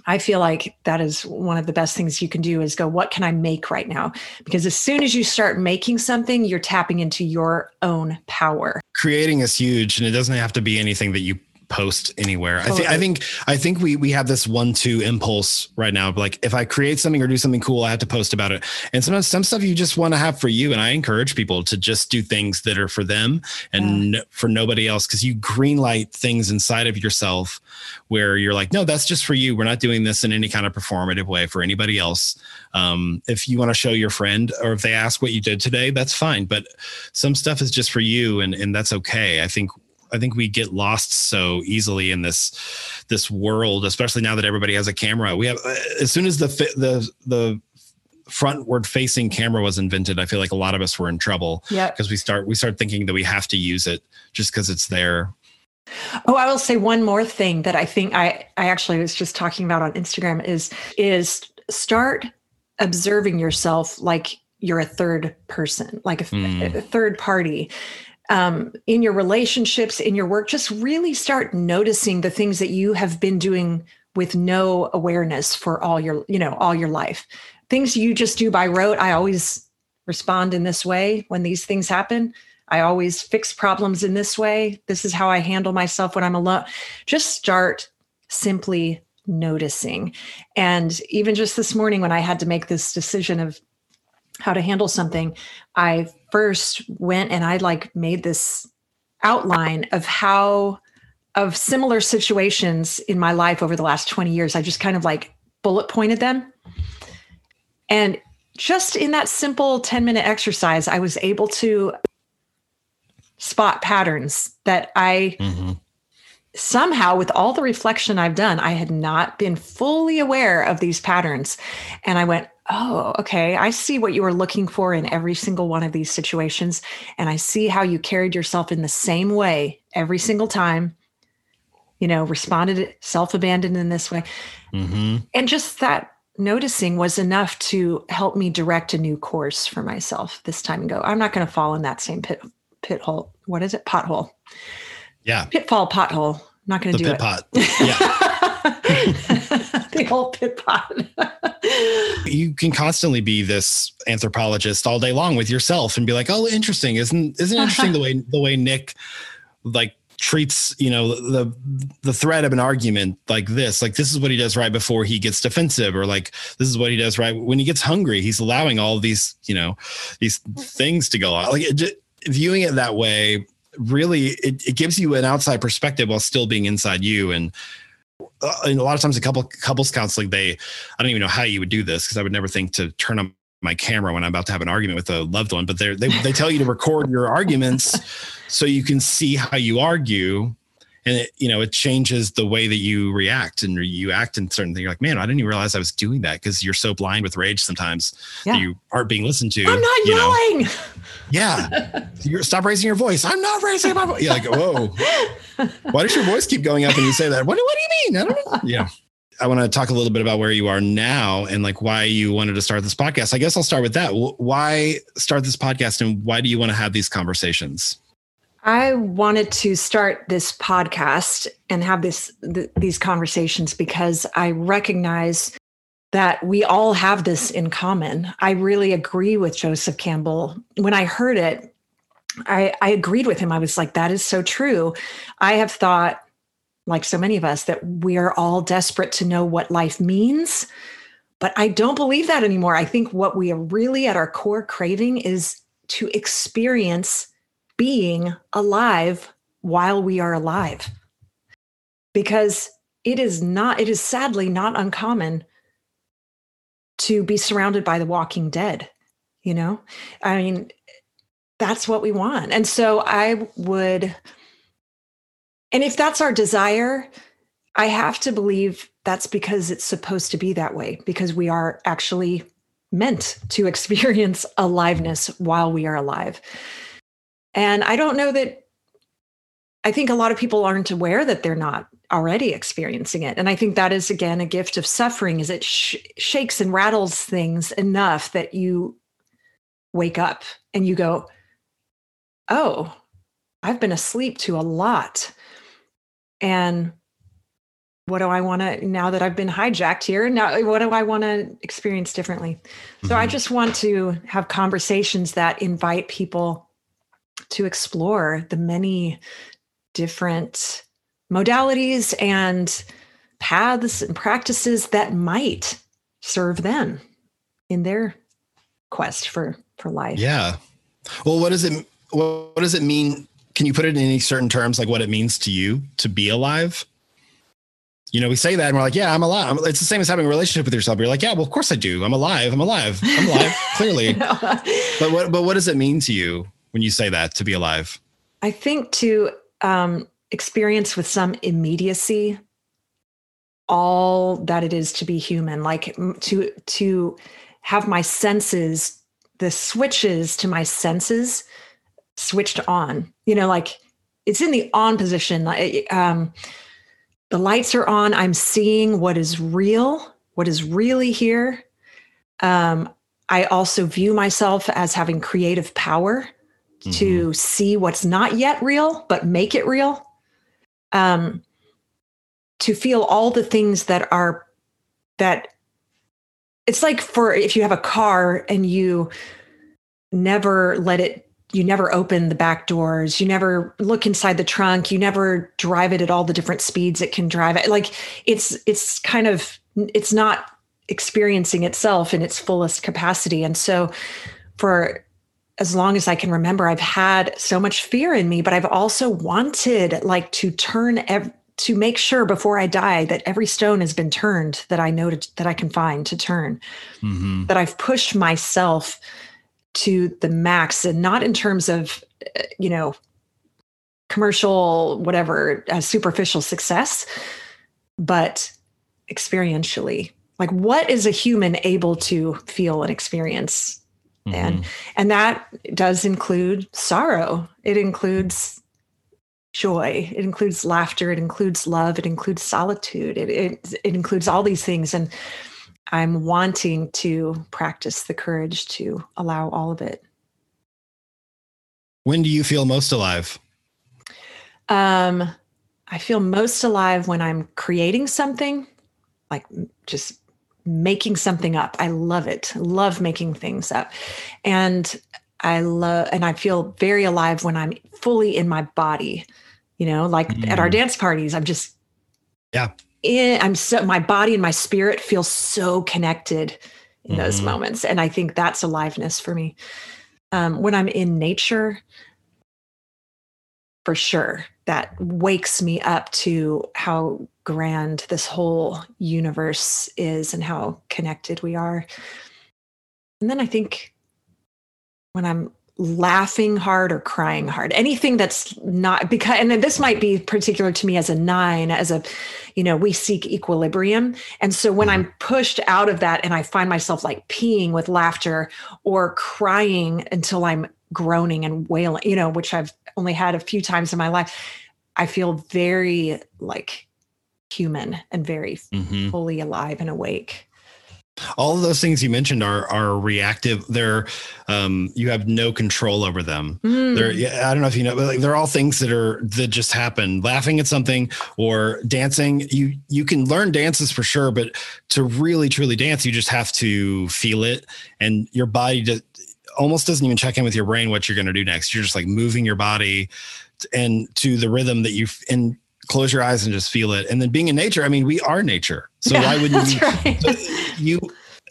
I feel like that is one of the best things you can do is go, what can I make right now? Because as soon as you start making something, you're tapping into your own power. Creating is huge, and it doesn't have to be anything that you post anywhere. I think I think I think we we have this one two impulse right now. Like if I create something or do something cool, I have to post about it. And sometimes some stuff you just want to have for you. And I encourage people to just do things that are for them and yeah. for nobody else because you greenlight things inside of yourself where you're like, no, that's just for you. We're not doing this in any kind of performative way for anybody else. Um, if you want to show your friend or if they ask what you did today, that's fine. But some stuff is just for you and and that's okay. I think I think we get lost so easily in this this world, especially now that everybody has a camera. We have uh, as soon as the the the frontward facing camera was invented, I feel like a lot of us were in trouble. Yeah, because we start we start thinking that we have to use it just because it's there. Oh, I will say one more thing that I think I I actually was just talking about on Instagram is is start observing yourself like you're a third person, like a, mm. a third party um, in your relationships, in your work, just really start noticing the things that you have been doing with no awareness for all your, you know, all your life. Things you just do by rote. I always respond in this way when these things happen. I always fix problems in this way. This is how I handle myself when I'm alone. Just start simply noticing. And even just this morning, when I had to make this decision of how to handle something, I first went and I like made this outline of how of similar situations in my life over the last 20 years. I just kind of like bullet pointed them. And just in that simple 10 minute exercise, I was able to spot patterns that I mm-hmm. somehow, with all the reflection I've done, I had not been fully aware of these patterns. And I went, oh, okay, I see what you were looking for in every single one of these situations. And I see how you carried yourself in the same way every single time, you know, responded, self abandoned in this way. Mm-hmm. And just that noticing was enough to help me direct a new course for myself this time and go, I'm not going to fall in that same pit, pit hole. What is it? Pothole. Yeah. Pitfall, pothole. I'm not going to do pit it. pot. Yeah. the whole pit pot. you can constantly be this anthropologist all day long with yourself and be like, "Oh, interesting. Isn't isn't interesting the way the way Nick like treats you know the the thread of an argument like this like this is what he does right before he gets defensive or like this is what he does right when he gets hungry he's allowing all these you know these things to go on like it, viewing it that way really it, it gives you an outside perspective while still being inside you and Uh, a lot of times a couple couples counseling they i don't even know how you would do this because i would never think to turn on my camera when i'm about to have an argument with a loved one but they they tell you to record your arguments so you can see how you argue and it, you know it changes the way that you react and you act in certain things you're like man i didn't even realize i was doing that because you're so blind with rage sometimes yeah. you aren't being listened to i'm not yelling know. yeah you stop raising your voice i'm not raising my voice you're like whoa why does your voice keep going up and you say that what, what do you mean i don't know yeah I want to talk a little bit about where you are now and like why you wanted to start this podcast. I guess I'll start with that. Why start this podcast and why do you want to have these conversations? I wanted to start this podcast and have this th- these conversations because I recognize that we all have this in common. I really agree with Joseph Campbell. When I heard it, I, I agreed with him. I was like, that is so true. I have thought, like so many of us, that we are all desperate to know what life means. But I don't believe that anymore. I think what we are really at our core craving is to experience being alive while we are alive. Because it is not, it is sadly not uncommon to be surrounded by the walking dead. You know, I mean, that's what we want. And so I would, and if that's our desire, I have to believe that's because it's supposed to be that way, because we are actually meant to experience aliveness while we are alive. And I don't know that, I think a lot of people aren't aware that they're not already experiencing it. And I think that is, again, a gift of suffering is it sh- shakes and rattles things enough that you wake up and you go, oh, I've been asleep to a lot. And what do I want to, now that I've been hijacked here, now what do I want to experience differently? Mm-hmm. So I mm-hmm. just want to have conversations that invite people to explore the many different modalities and paths and practices that might serve them in their quest for for life. Yeah. Well, what does it what does it mean? Can you put it in any certain terms, like what it means to you to be alive? You know, we say that and we're like, yeah, I'm alive. It's the same as having a relationship with yourself. You're like, yeah, well, of course I do. I'm alive. I'm alive. I'm alive, clearly. but what but what does it mean to you when you say that to be alive? I think to um, experience with some immediacy all that it is to be human, like to to have my senses, the switches to my senses switched on. You know, like it's in the on position. Um, the lights are on. I'm seeing what is real, what is really here. Um, I also view myself as having creative power mm-hmm. to see what's not yet real, but make it real. Um, to feel all the things that are that it's like for if you have a car and you never let it you never open the back doors you never look inside the trunk you never drive it at all the different speeds it can drive it like it's it's kind of it's not experiencing itself in its fullest capacity and so for as long as i can remember i've had so much fear in me but i've also wanted like to turn ev- to make sure before I die that every stone has been turned that I know to, that I can find to turn. Mm-hmm. That I've pushed myself to the max, and not in terms of, uh, you know, commercial whatever uh, superficial success, but experientially. Like, what is a human able to feel and experience? Mm-hmm. And and that does include sorrow. It includes joy. It includes laughter. It includes love. It includes solitude. It, it, it includes all these things. And i'm wanting to practice the courage to allow all of it. When do you feel most alive? Um i feel most alive when i'm creating something like just making something up i love it love making things up and I love, and I feel very alive when I'm fully in my body you know like mm. at our mm. dance parties i'm just yeah in, i'm so my body and my spirit feel so connected in mm. those mm-hmm. moments and i think that's aliveness for me um, when i'm in nature for sure that wakes me up to how grand this whole universe is and how connected we are and then i think when i'm laughing hard or crying hard anything that's not because and this might be particular to me as a nine as a you know we seek equilibrium and so when i'm mm-hmm. pushed out of that and i find myself like peeing with laughter or crying until i'm groaning and wailing you know which i've only had a few times in my life i feel very like human and very mm-hmm. fully alive and awake. All of those things you mentioned are are reactive. They're um you have no control over them. Mm. they're i don't know if you know but like they're all things that are that just happen. Laughing at something or dancing you you can learn dances for sure but to really truly dance you just have to feel it. And your body just almost doesn't even check in with your brain what you're going to do next. You're just like moving your body and to the rhythm that you and close your eyes and just feel it. And then being in nature, I mean, we are nature. So yeah, why wouldn't you? Right. So you,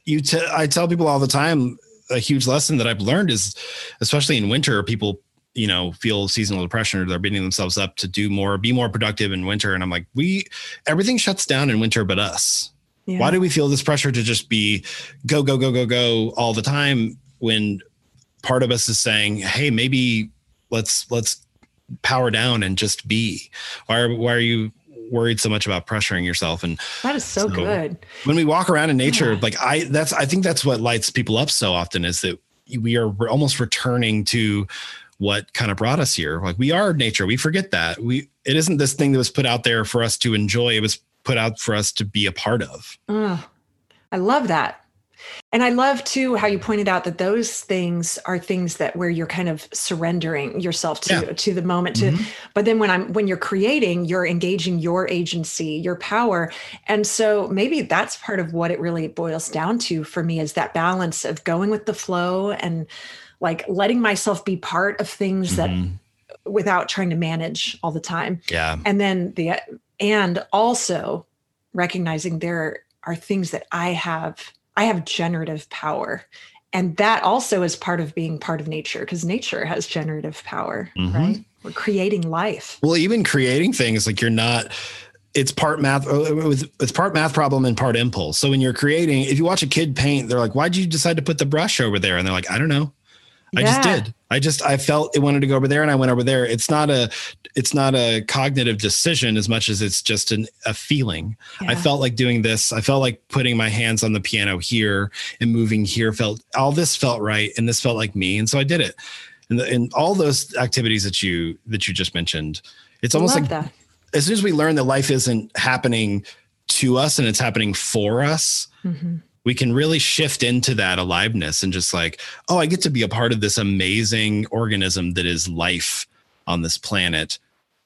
you, t- I tell people all the time, a huge lesson that I've learned is, especially in winter, people, you know, feel seasonal depression or they're beating themselves up to do more, be more productive in winter. And I'm like, we, everything shuts down in winter, but us. Yeah. Why do we feel this pressure to just be go, go, go, go, go all the time when part of us is saying, Hey, maybe let's, let's power down and just be? Why are why are you worried so much about pressuring yourself? And that is so, so good. When we walk around in nature, yeah. like I that's I think that's what lights people up so often is that we are almost returning to what kind of brought us here. Like we are nature. We forget that. We it isn't this thing that was put out there for us to enjoy. It was put out for us to be a part of. Oh, I love that. And I love too how you pointed out that those things are things that where you're kind of surrendering yourself to yeah. to the moment to mm-hmm. but then when I'm when you're creating, you're engaging your agency, your power. And so maybe that's part of what it really boils down to for me is that balance of going with the flow and like letting myself be part of things mm-hmm. that without trying to manage all the time. Yeah. And then the and also recognizing there are things that I have I have generative power. And that also is part of being part of nature because nature has generative power, mm-hmm. right? We're creating life. Well, even creating things like you're not it's part math uh, it's part math problem and part impulse so when you're creating if you watch a kid paint they're like why'd you decide to put the brush over there and they're like i don't know I just did. I just I felt it wanted to go over there and I went over there. It's not a it's not a cognitive decision as much as it's just an, a feeling. Yeah. I felt like doing this. I felt like putting my hands on the piano here and moving here felt all this felt right and this felt like me and so I did it. And, the, and all those activities that you that you just mentioned, it's almost like that. as soon as we learn that life isn't happening to us and it's happening for us. Mm-hmm we can really shift into that aliveness and just like, oh, I get to be a part of this amazing organism that is life on this planet.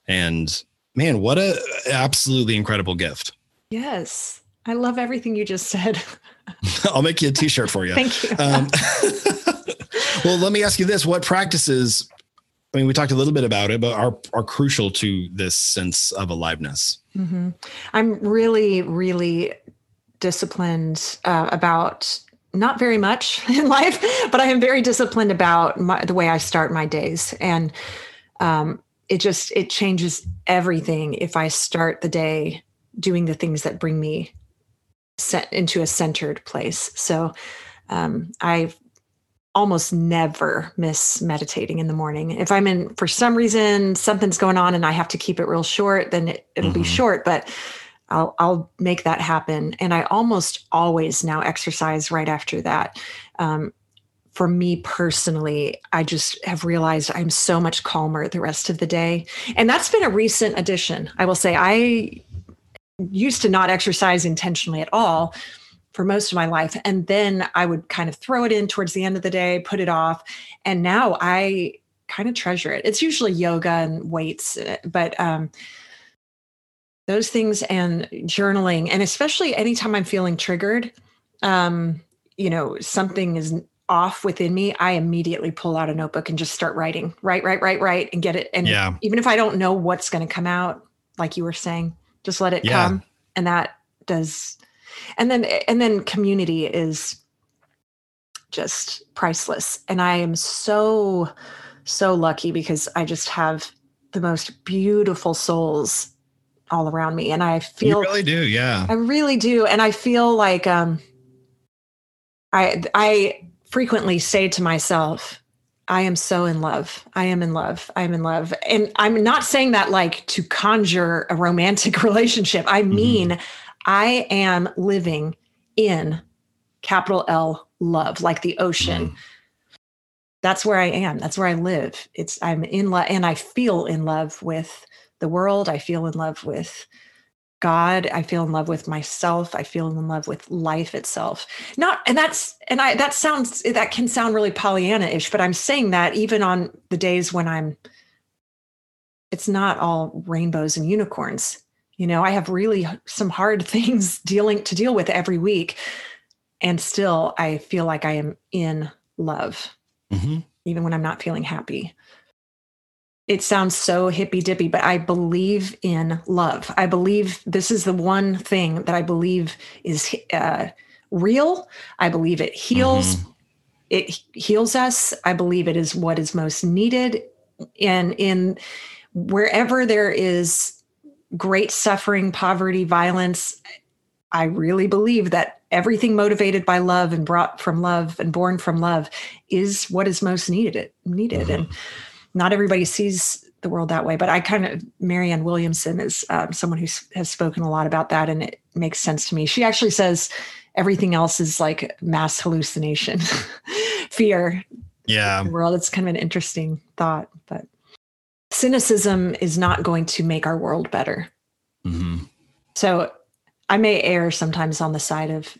And man, what a absolutely incredible gift. Yes. I love everything you just said. I'll make you a t-shirt for you. Thank you. Um, well, let me ask you this. What practices, I mean, we talked a little bit about it, but are, are crucial to this sense of aliveness? Mm-hmm. I'm really, really disciplined uh, about not very much in life, but I am very disciplined about my, the way I start my days. And um, it just, it changes everything if I start the day doing the things that bring me set into a centered place. So um, I almost never miss meditating in the morning. If I'm in, for some reason, something's going on and I have to keep it real short, then it, will mm-hmm. be short. But I'll I'll make that happen. And I almost always now exercise right after that. Um, for me personally, I just have realized I'm so much calmer the rest of the day. And that's been a recent addition. I will say I used to not exercise intentionally at all for most of my life. And then I would kind of throw it in towards the end of the day, put it off. And now I kind of treasure it. It's usually yoga and weights, but um, those things and journaling and especially anytime i'm feeling triggered um you know something is off within me i immediately pull out a notebook and just start writing write write write write and get it and yeah. even if i don't know what's going to come out like you were saying just let it yeah. come and that does and then and then community is just priceless and i am so so lucky because i just have the most beautiful souls all around me and i feel you really do yeah. I really do and i feel like um i i frequently say to myself i am so in love. I am in love. I'm in love. And i'm not saying that like to conjure a romantic relationship. I mm-hmm. mean mm-hmm. i am living in capital l love like the ocean. Mm. that's where i am. That's where i live. It's i'm in love and i feel in love with the world. I feel in love with God. I feel in love with myself. I feel in love with life itself. Not, and that's, and I, that sounds, that can sound really Pollyanna ish, but I'm saying that even on the days when I'm, it's not all rainbows and unicorns. You know, I have really some hard things dealing to deal with every week. And still, I feel like I am in love, mm-hmm. even when I'm not feeling happy it sounds so hippy dippy, but I believe in love. I believe this is the one thing that I believe is uh, real. I believe it heals. Mm-hmm. It heals us. I believe it is what is most needed. And in wherever there is great suffering, poverty, violence, I really believe that everything motivated by love and brought from love and born from love is what is most needed. Needed mm-hmm. and not everybody sees the world that way, but I kind of Marianne Williamson is um, someone who has spoken a lot about that, and it makes sense to me. She actually says everything else is like mass hallucination, fear. Yeah, the world. It's kind of an interesting thought, but cynicism is not going to make our world better. Mm-hmm. So I may err sometimes on the side of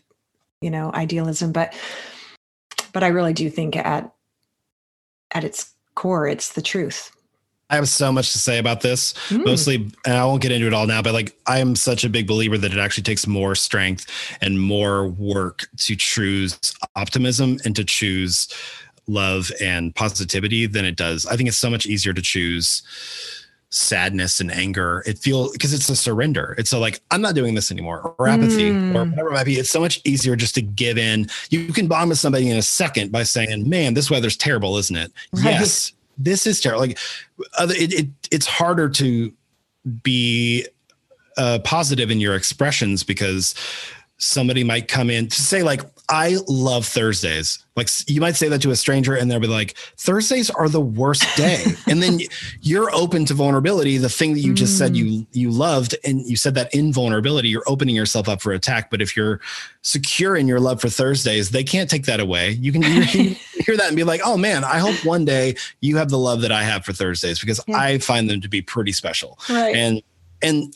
you know, idealism, but but I really do think at at its core, it's the truth. I have so much to say about this, mm. mostly, and I won't get into it all now, but like I am such a big believer that it actually takes more strength and more work to choose optimism and to choose love and positivity than it does. I think it's so much easier to choose sadness and anger. It feels because it's a surrender. It's a like, I'm not doing this anymore, or apathy, mm. or whatever it might be. It's so much easier just to give in. You can bond with somebody in a second by saying, Man, this weather's terrible, isn't it? Right. Yes, this is terrible. Like other it, it it's harder to be uh, positive in your expressions because somebody might come in to say like I love Thursdays. Like you might say that to a stranger and they'll be like, Thursdays are the worst day. and then you're open to vulnerability, the thing that you just mm. said you mm. you loved, and you said that in vulnerability, you're opening yourself up for attack. But if you're secure in your love for Thursdays, they can't take that away. You can hear that and be like, oh man, I hope one day you have the love that I have for Thursdays because yeah. I find them to be pretty special. Right. And and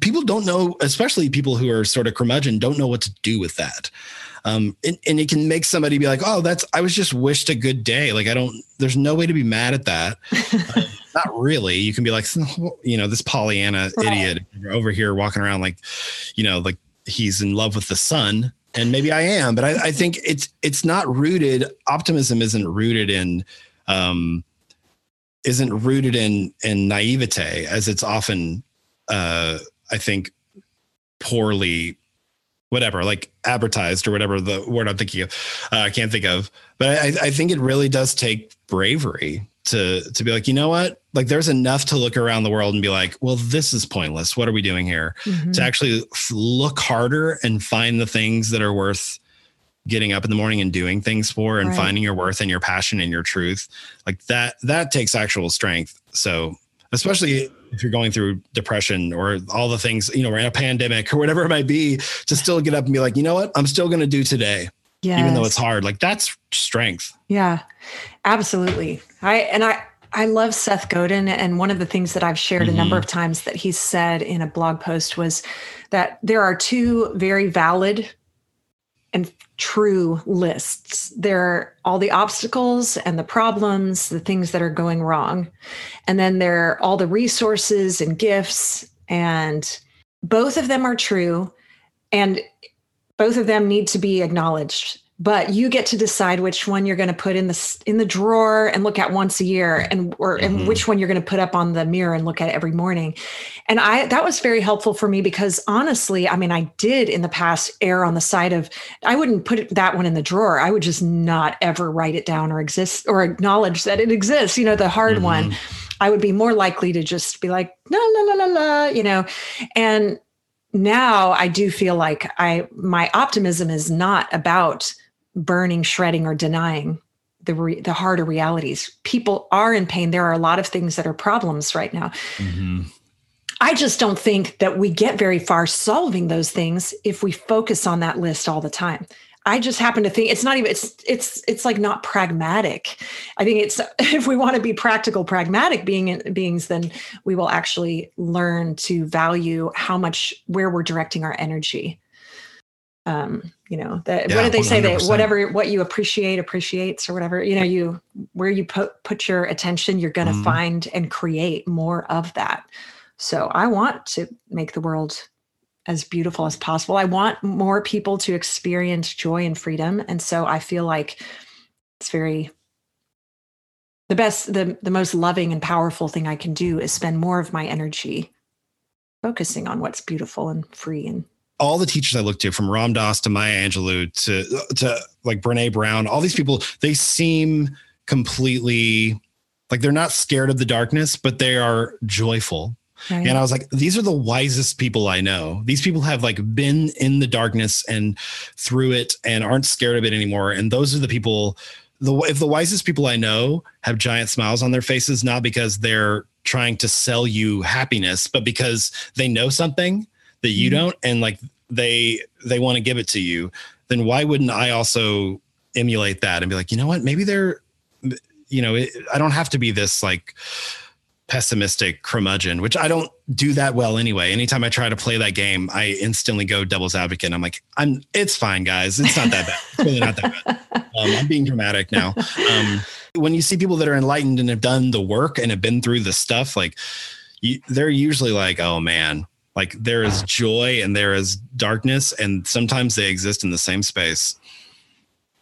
people don't know, especially people who are sort of curmudgeon, don't know what to do with that. Um, and, and it can make somebody be like, oh, that's, I was just wished a good day. Like, I don't, there's no way to be mad at that. uh, not really. You can be like, you know, this Pollyanna right. idiot over here walking around like, you know, like he's in love with the sun. And maybe I am, but I, I think it's, it's not rooted. Optimism isn't rooted in, um, isn't rooted in, in naivete as it's often, uh, I think poorly whatever, like advertised or whatever the word I'm thinking of. Uh, I can't think of, but I, I think it really does take bravery to to be like, you know what? Like, there's enough to look around the world and be like, well, this is pointless. What are we doing here? Mm-hmm. To actually look harder and find the things that are worth getting up in the morning and doing things for and right. finding your worth and your passion and your truth like that that takes actual strength so especially if you're going through depression or all the things, you know, we're in a pandemic or whatever it might be, to still get up and be like, you know what, I'm still going to do today. Yes. Even though it's hard, like that's strength. Yeah, absolutely. I, and I, I love Seth Godin. And one of the things that I've shared mm-hmm. a number of times that he said in a blog post was that there are two very valid and true lists. There are all the obstacles and the problems, the things that are going wrong. And then there are all the resources and gifts. And both of them are true. And both of them need to be acknowledged but you get to decide which one you're going to put in the in the drawer and look at once a year and or mm-hmm. and which one you're going to put up on the mirror and look at every morning and i that was very helpful for me because honestly i mean i did in the past err on the side of i wouldn't put that one in the drawer i would just not ever write it down or exist or acknowledge that it exists you know the hard mm-hmm. one i would be more likely to just be like la la la la la you know and now i do feel like i my optimism is not about burning, shredding, or denying the re- the harder realities. People are in pain. There are a lot of things that are problems right now. Mm-hmm. I just don't think that we get very far solving those things if we focus on that list all the time. I just happen to think it's not even it's it's it's like not pragmatic. I think it's if we want to be practical, pragmatic being beings, then we will actually learn to value how much where we're directing our energy um you know that yeah, what did they 100%. say that whatever what you appreciate appreciates or whatever you know you where you put put your attention you're going to mm-hmm. find and create more of that so i want to make the world as beautiful as possible i want more people to experience joy and freedom and so i feel like it's very the best the the most loving and powerful thing i can do is spend more of my energy focusing on what's beautiful and free and all the teachers I look to, from Ram Dass to Maya Angelou to to like Brene Brown, all these people, they seem completely like they're not scared of the darkness, but they are joyful. Right. And I was like, these are the wisest people I know. These people have like been in the darkness and through it and aren't scared of it anymore. And those are the people. The if the wisest people I know have giant smiles on their faces, not because they're trying to sell you happiness, but because they know something that you mm-hmm. don't and like they they want to give it to you then why wouldn't i also emulate that and be like you know what maybe they're you know it, i don't have to be this like pessimistic curmudgeon, which I don't do that well anyway. Anytime I try to play that game, I instantly go devil's advocate. And I'm like, I'm it's fine, guys. It's not that bad. It's really not that bad. Um, I'm being dramatic now. Um, when you see people that are enlightened and have done the work and have been through the stuff, like you, they're usually like, oh man, like there is joy and there is darkness, and sometimes they exist in the same space.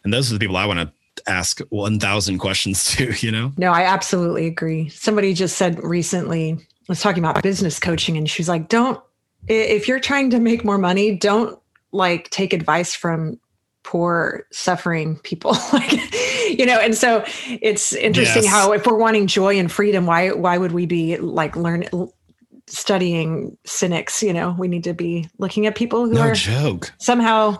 And those are the people I want to ask 1000 questions to you know no i absolutely agree somebody just said recently was talking about business coaching and she's like don't if you're trying to make more money don't like take advice from poor suffering people like you know and so it's interesting yes. how if we're wanting joy and freedom why why would we be like learn studying cynics you know we need to be looking at people who no are joke. somehow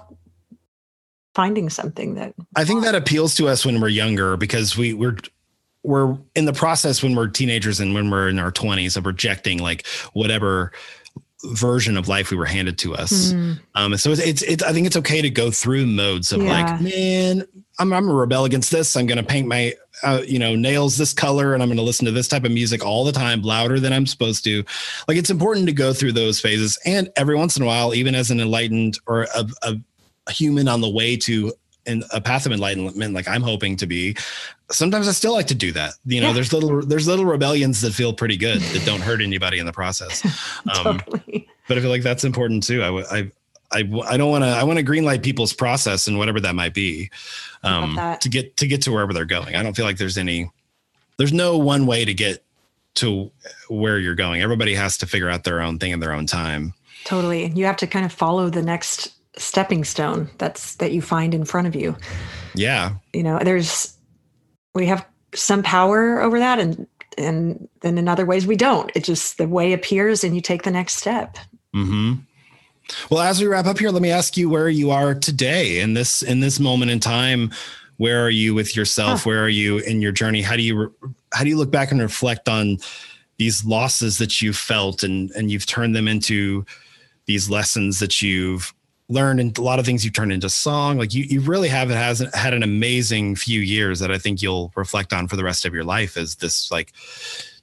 finding something that I think that appeals to us when we're younger because we we're we're in the process when we're teenagers and when we're in our 20s of rejecting like whatever version of life we were handed to us. Mm. Um, so it's, it's, it's, I think it's okay to go through modes of yeah. like, man, I'm, I'm a rebel against this. I'm going to paint my, uh, you know, nails this color and I'm going to listen to this type of music all the time, louder than I'm supposed to. Like it's important to go through those phases. And every once in a while, even as an enlightened or a a human on the way to in a path of enlightenment like i'm hoping to be sometimes i still like to do that you know yeah. there's little there's little rebellions that feel pretty good that don't hurt anybody in the process um, totally. but i feel like that's important too i i I, I don't want to I want to greenlight people's process and whatever that might be um, to get to get to wherever they're going. I don't feel like there's any there's no one way to get to where you're going. Everybody has to figure out their own thing in their own time. Totally. You have to kind of follow the next stepping stone that's that you find in front of you. Yeah. You know there's we have some power over that and and then in other ways we don't. It just the way appears and you take the next step. Mm-hmm. Well as we wrap up here let me ask you where you are today in this in this moment in time. Where are you with yourself? Huh. where are you in your journey? How do you how do you look back and reflect on these losses that you've felt and and you've turned them into these lessons that you've learned and a lot of things you've turned into song. Like you, you really have it has had an amazing few years that I think you'll reflect on for the rest of your life as this like,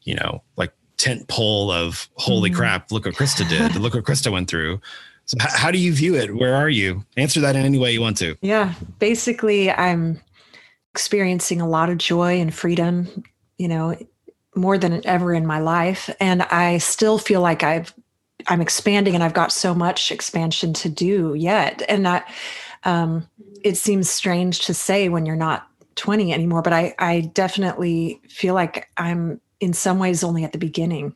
you know, like tent pole of holy mm. crap, look what Krista did. look what Krista went through. So h- how do you view it? Where are you? Answer that in any way you want to. Yeah. Basically, I'm experiencing a lot of joy and freedom, you know, more than ever in my life. And I still feel like I've I'm expanding and I've got so much expansion to do yet. And that um, it seems strange to say when you're not 20 anymore, but I, I definitely feel like I'm in some ways only at the beginning,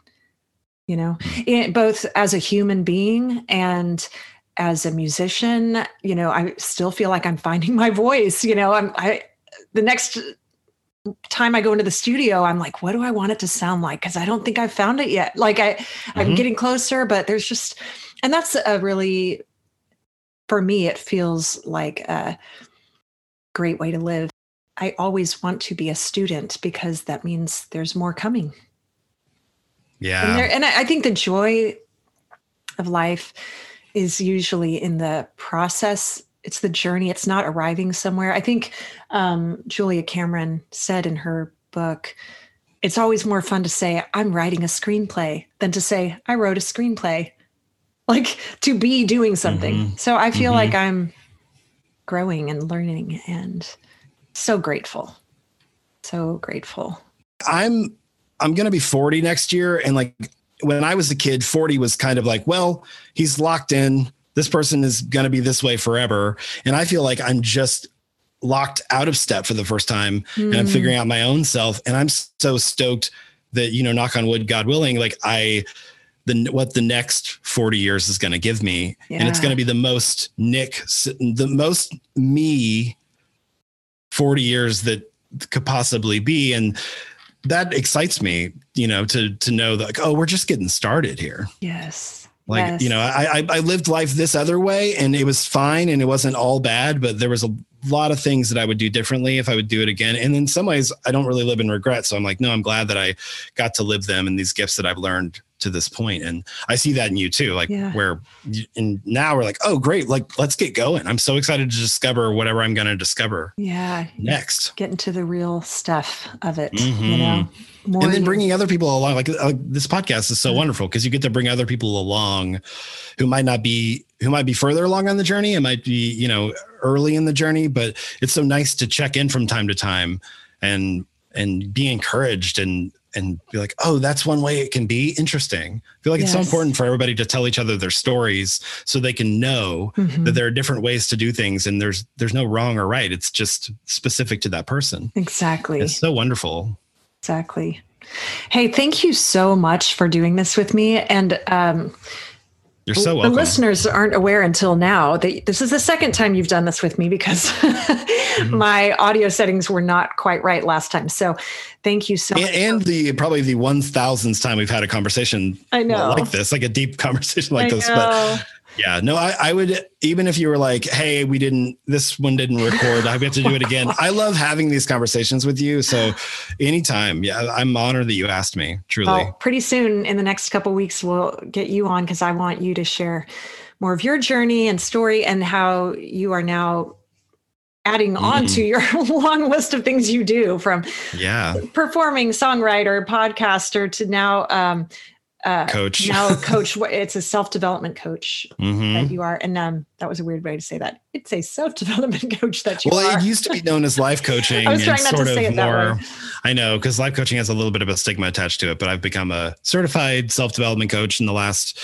you know, it, both as a human being and as a musician, you know, I still feel like I'm finding my voice, you know, I'm, I, the next time I go into the studio, I'm like, what do I want it to sound like? Because I don't think I've found it yet. Like I, mm-hmm. I'm getting closer, but there's just, and that's a really, for me, it feels like a great way to live. I always want to be a student because that means there's more coming. Yeah. And, there, and I, I think the joy of life is usually in the process it's the journey it's not arriving somewhere. I think um, julia cameron said in her book it's always more fun to say i'm writing a screenplay than to say i wrote a screenplay like to be doing something. Mm-hmm. so i feel mm-hmm. like i'm growing and learning and so grateful. So grateful. I'm i'm going to be 40 next year and like when i was a kid 40 was kind of like well he's locked in this person is going to be this way forever. And I feel like I'm just locked out of step for the first time mm. and I'm figuring out my own self. And I'm so stoked that, you know, knock on wood, God willing, like I, the, what the next 40 years is going to give me. Yeah. And it's going to be the most Nick, the most me 40 years that could possibly be. And that excites me, you know, to, to know that like, oh, we're just getting started here. Yes like, yes. you know, I, I, I lived life this other way and it was fine and it wasn't all bad, but there was a lot of things that I would do differently if I would do it again. And in some ways, I don't really live in regret. So I'm like, no, I'm glad that I got to live them and these gifts that I've learned to this point and i see that in you too like Yeah. where and now we're like oh great like let's get going i'm so excited to discover whatever i'm going to discover Yeah. next Get into the real stuff of it, you Mhm. know. More and then bringing other people along like, like this podcast is so wonderful because you get to bring other people along who might not be who might be further along on the journey it might be you know early in the journey but it's so nice to check in from time to time and and be encouraged and and be like oh that's one way it can be interesting. I feel like it's so important for everybody to tell each other their stories so they can know Mhm. that there are different ways to do things and there's there's no wrong or right. It's just specific to that person. Exactly. it's so wonderful Exactly. Hey, thank you so much for doing this with me. And um, you're so welcome. the listeners aren't aware until now that this is the second time you've done this with me because Mm-hmm. my audio settings were not quite right last time. So thank you so and, much. and the probably the one thousandth time we've had a conversation I know. like this, like a deep conversation like I this. know. But yeah, no, I, I would even if you were like, hey, we didn't this one didn't record, I have to do it again. I love having these conversations with you. So anytime, yeah, I'm honored that you asked me. Truly. Well, pretty soon in the next couple weeks, we'll get you on because I want you to share more of your journey and story and how you are now adding on to your long list of things you do from Yeah, performing, songwriter, podcaster to now um, uh, coach. now coach. It's a self development coach Mhm. that you are, and um, that was a weird way to say that. It's a self development coach that you are. Well, are. it used to be known as life coaching I was and trying not to sort of say it that more. way. I know because life coaching has a little bit of a stigma attached to it, but I've become a certified self development coach in the last,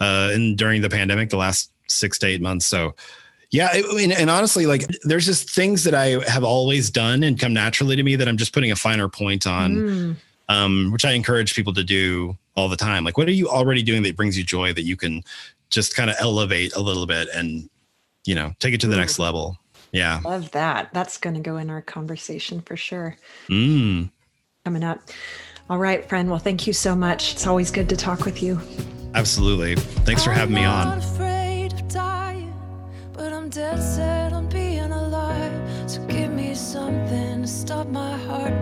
uh, and during the pandemic, the last six to eight months. So, yeah, and, and honestly, like there's just things that I have always done and come naturally to me that I'm just putting a finer point on, Mm, um, which I encourage people to do all the time. Like, what are you already doing that brings you joy that you can just kind of elevate a little bit and, you know, take it to the next level? Yeah. love that. That's going to go in our conversation for sure. Mm. coming up. All right, friend. Well, thank you so much. It's always good to talk with you. Absolutely. Thanks for having me on. not afraid of dying, but I'm dead set on being alive. So give me something to stop my heart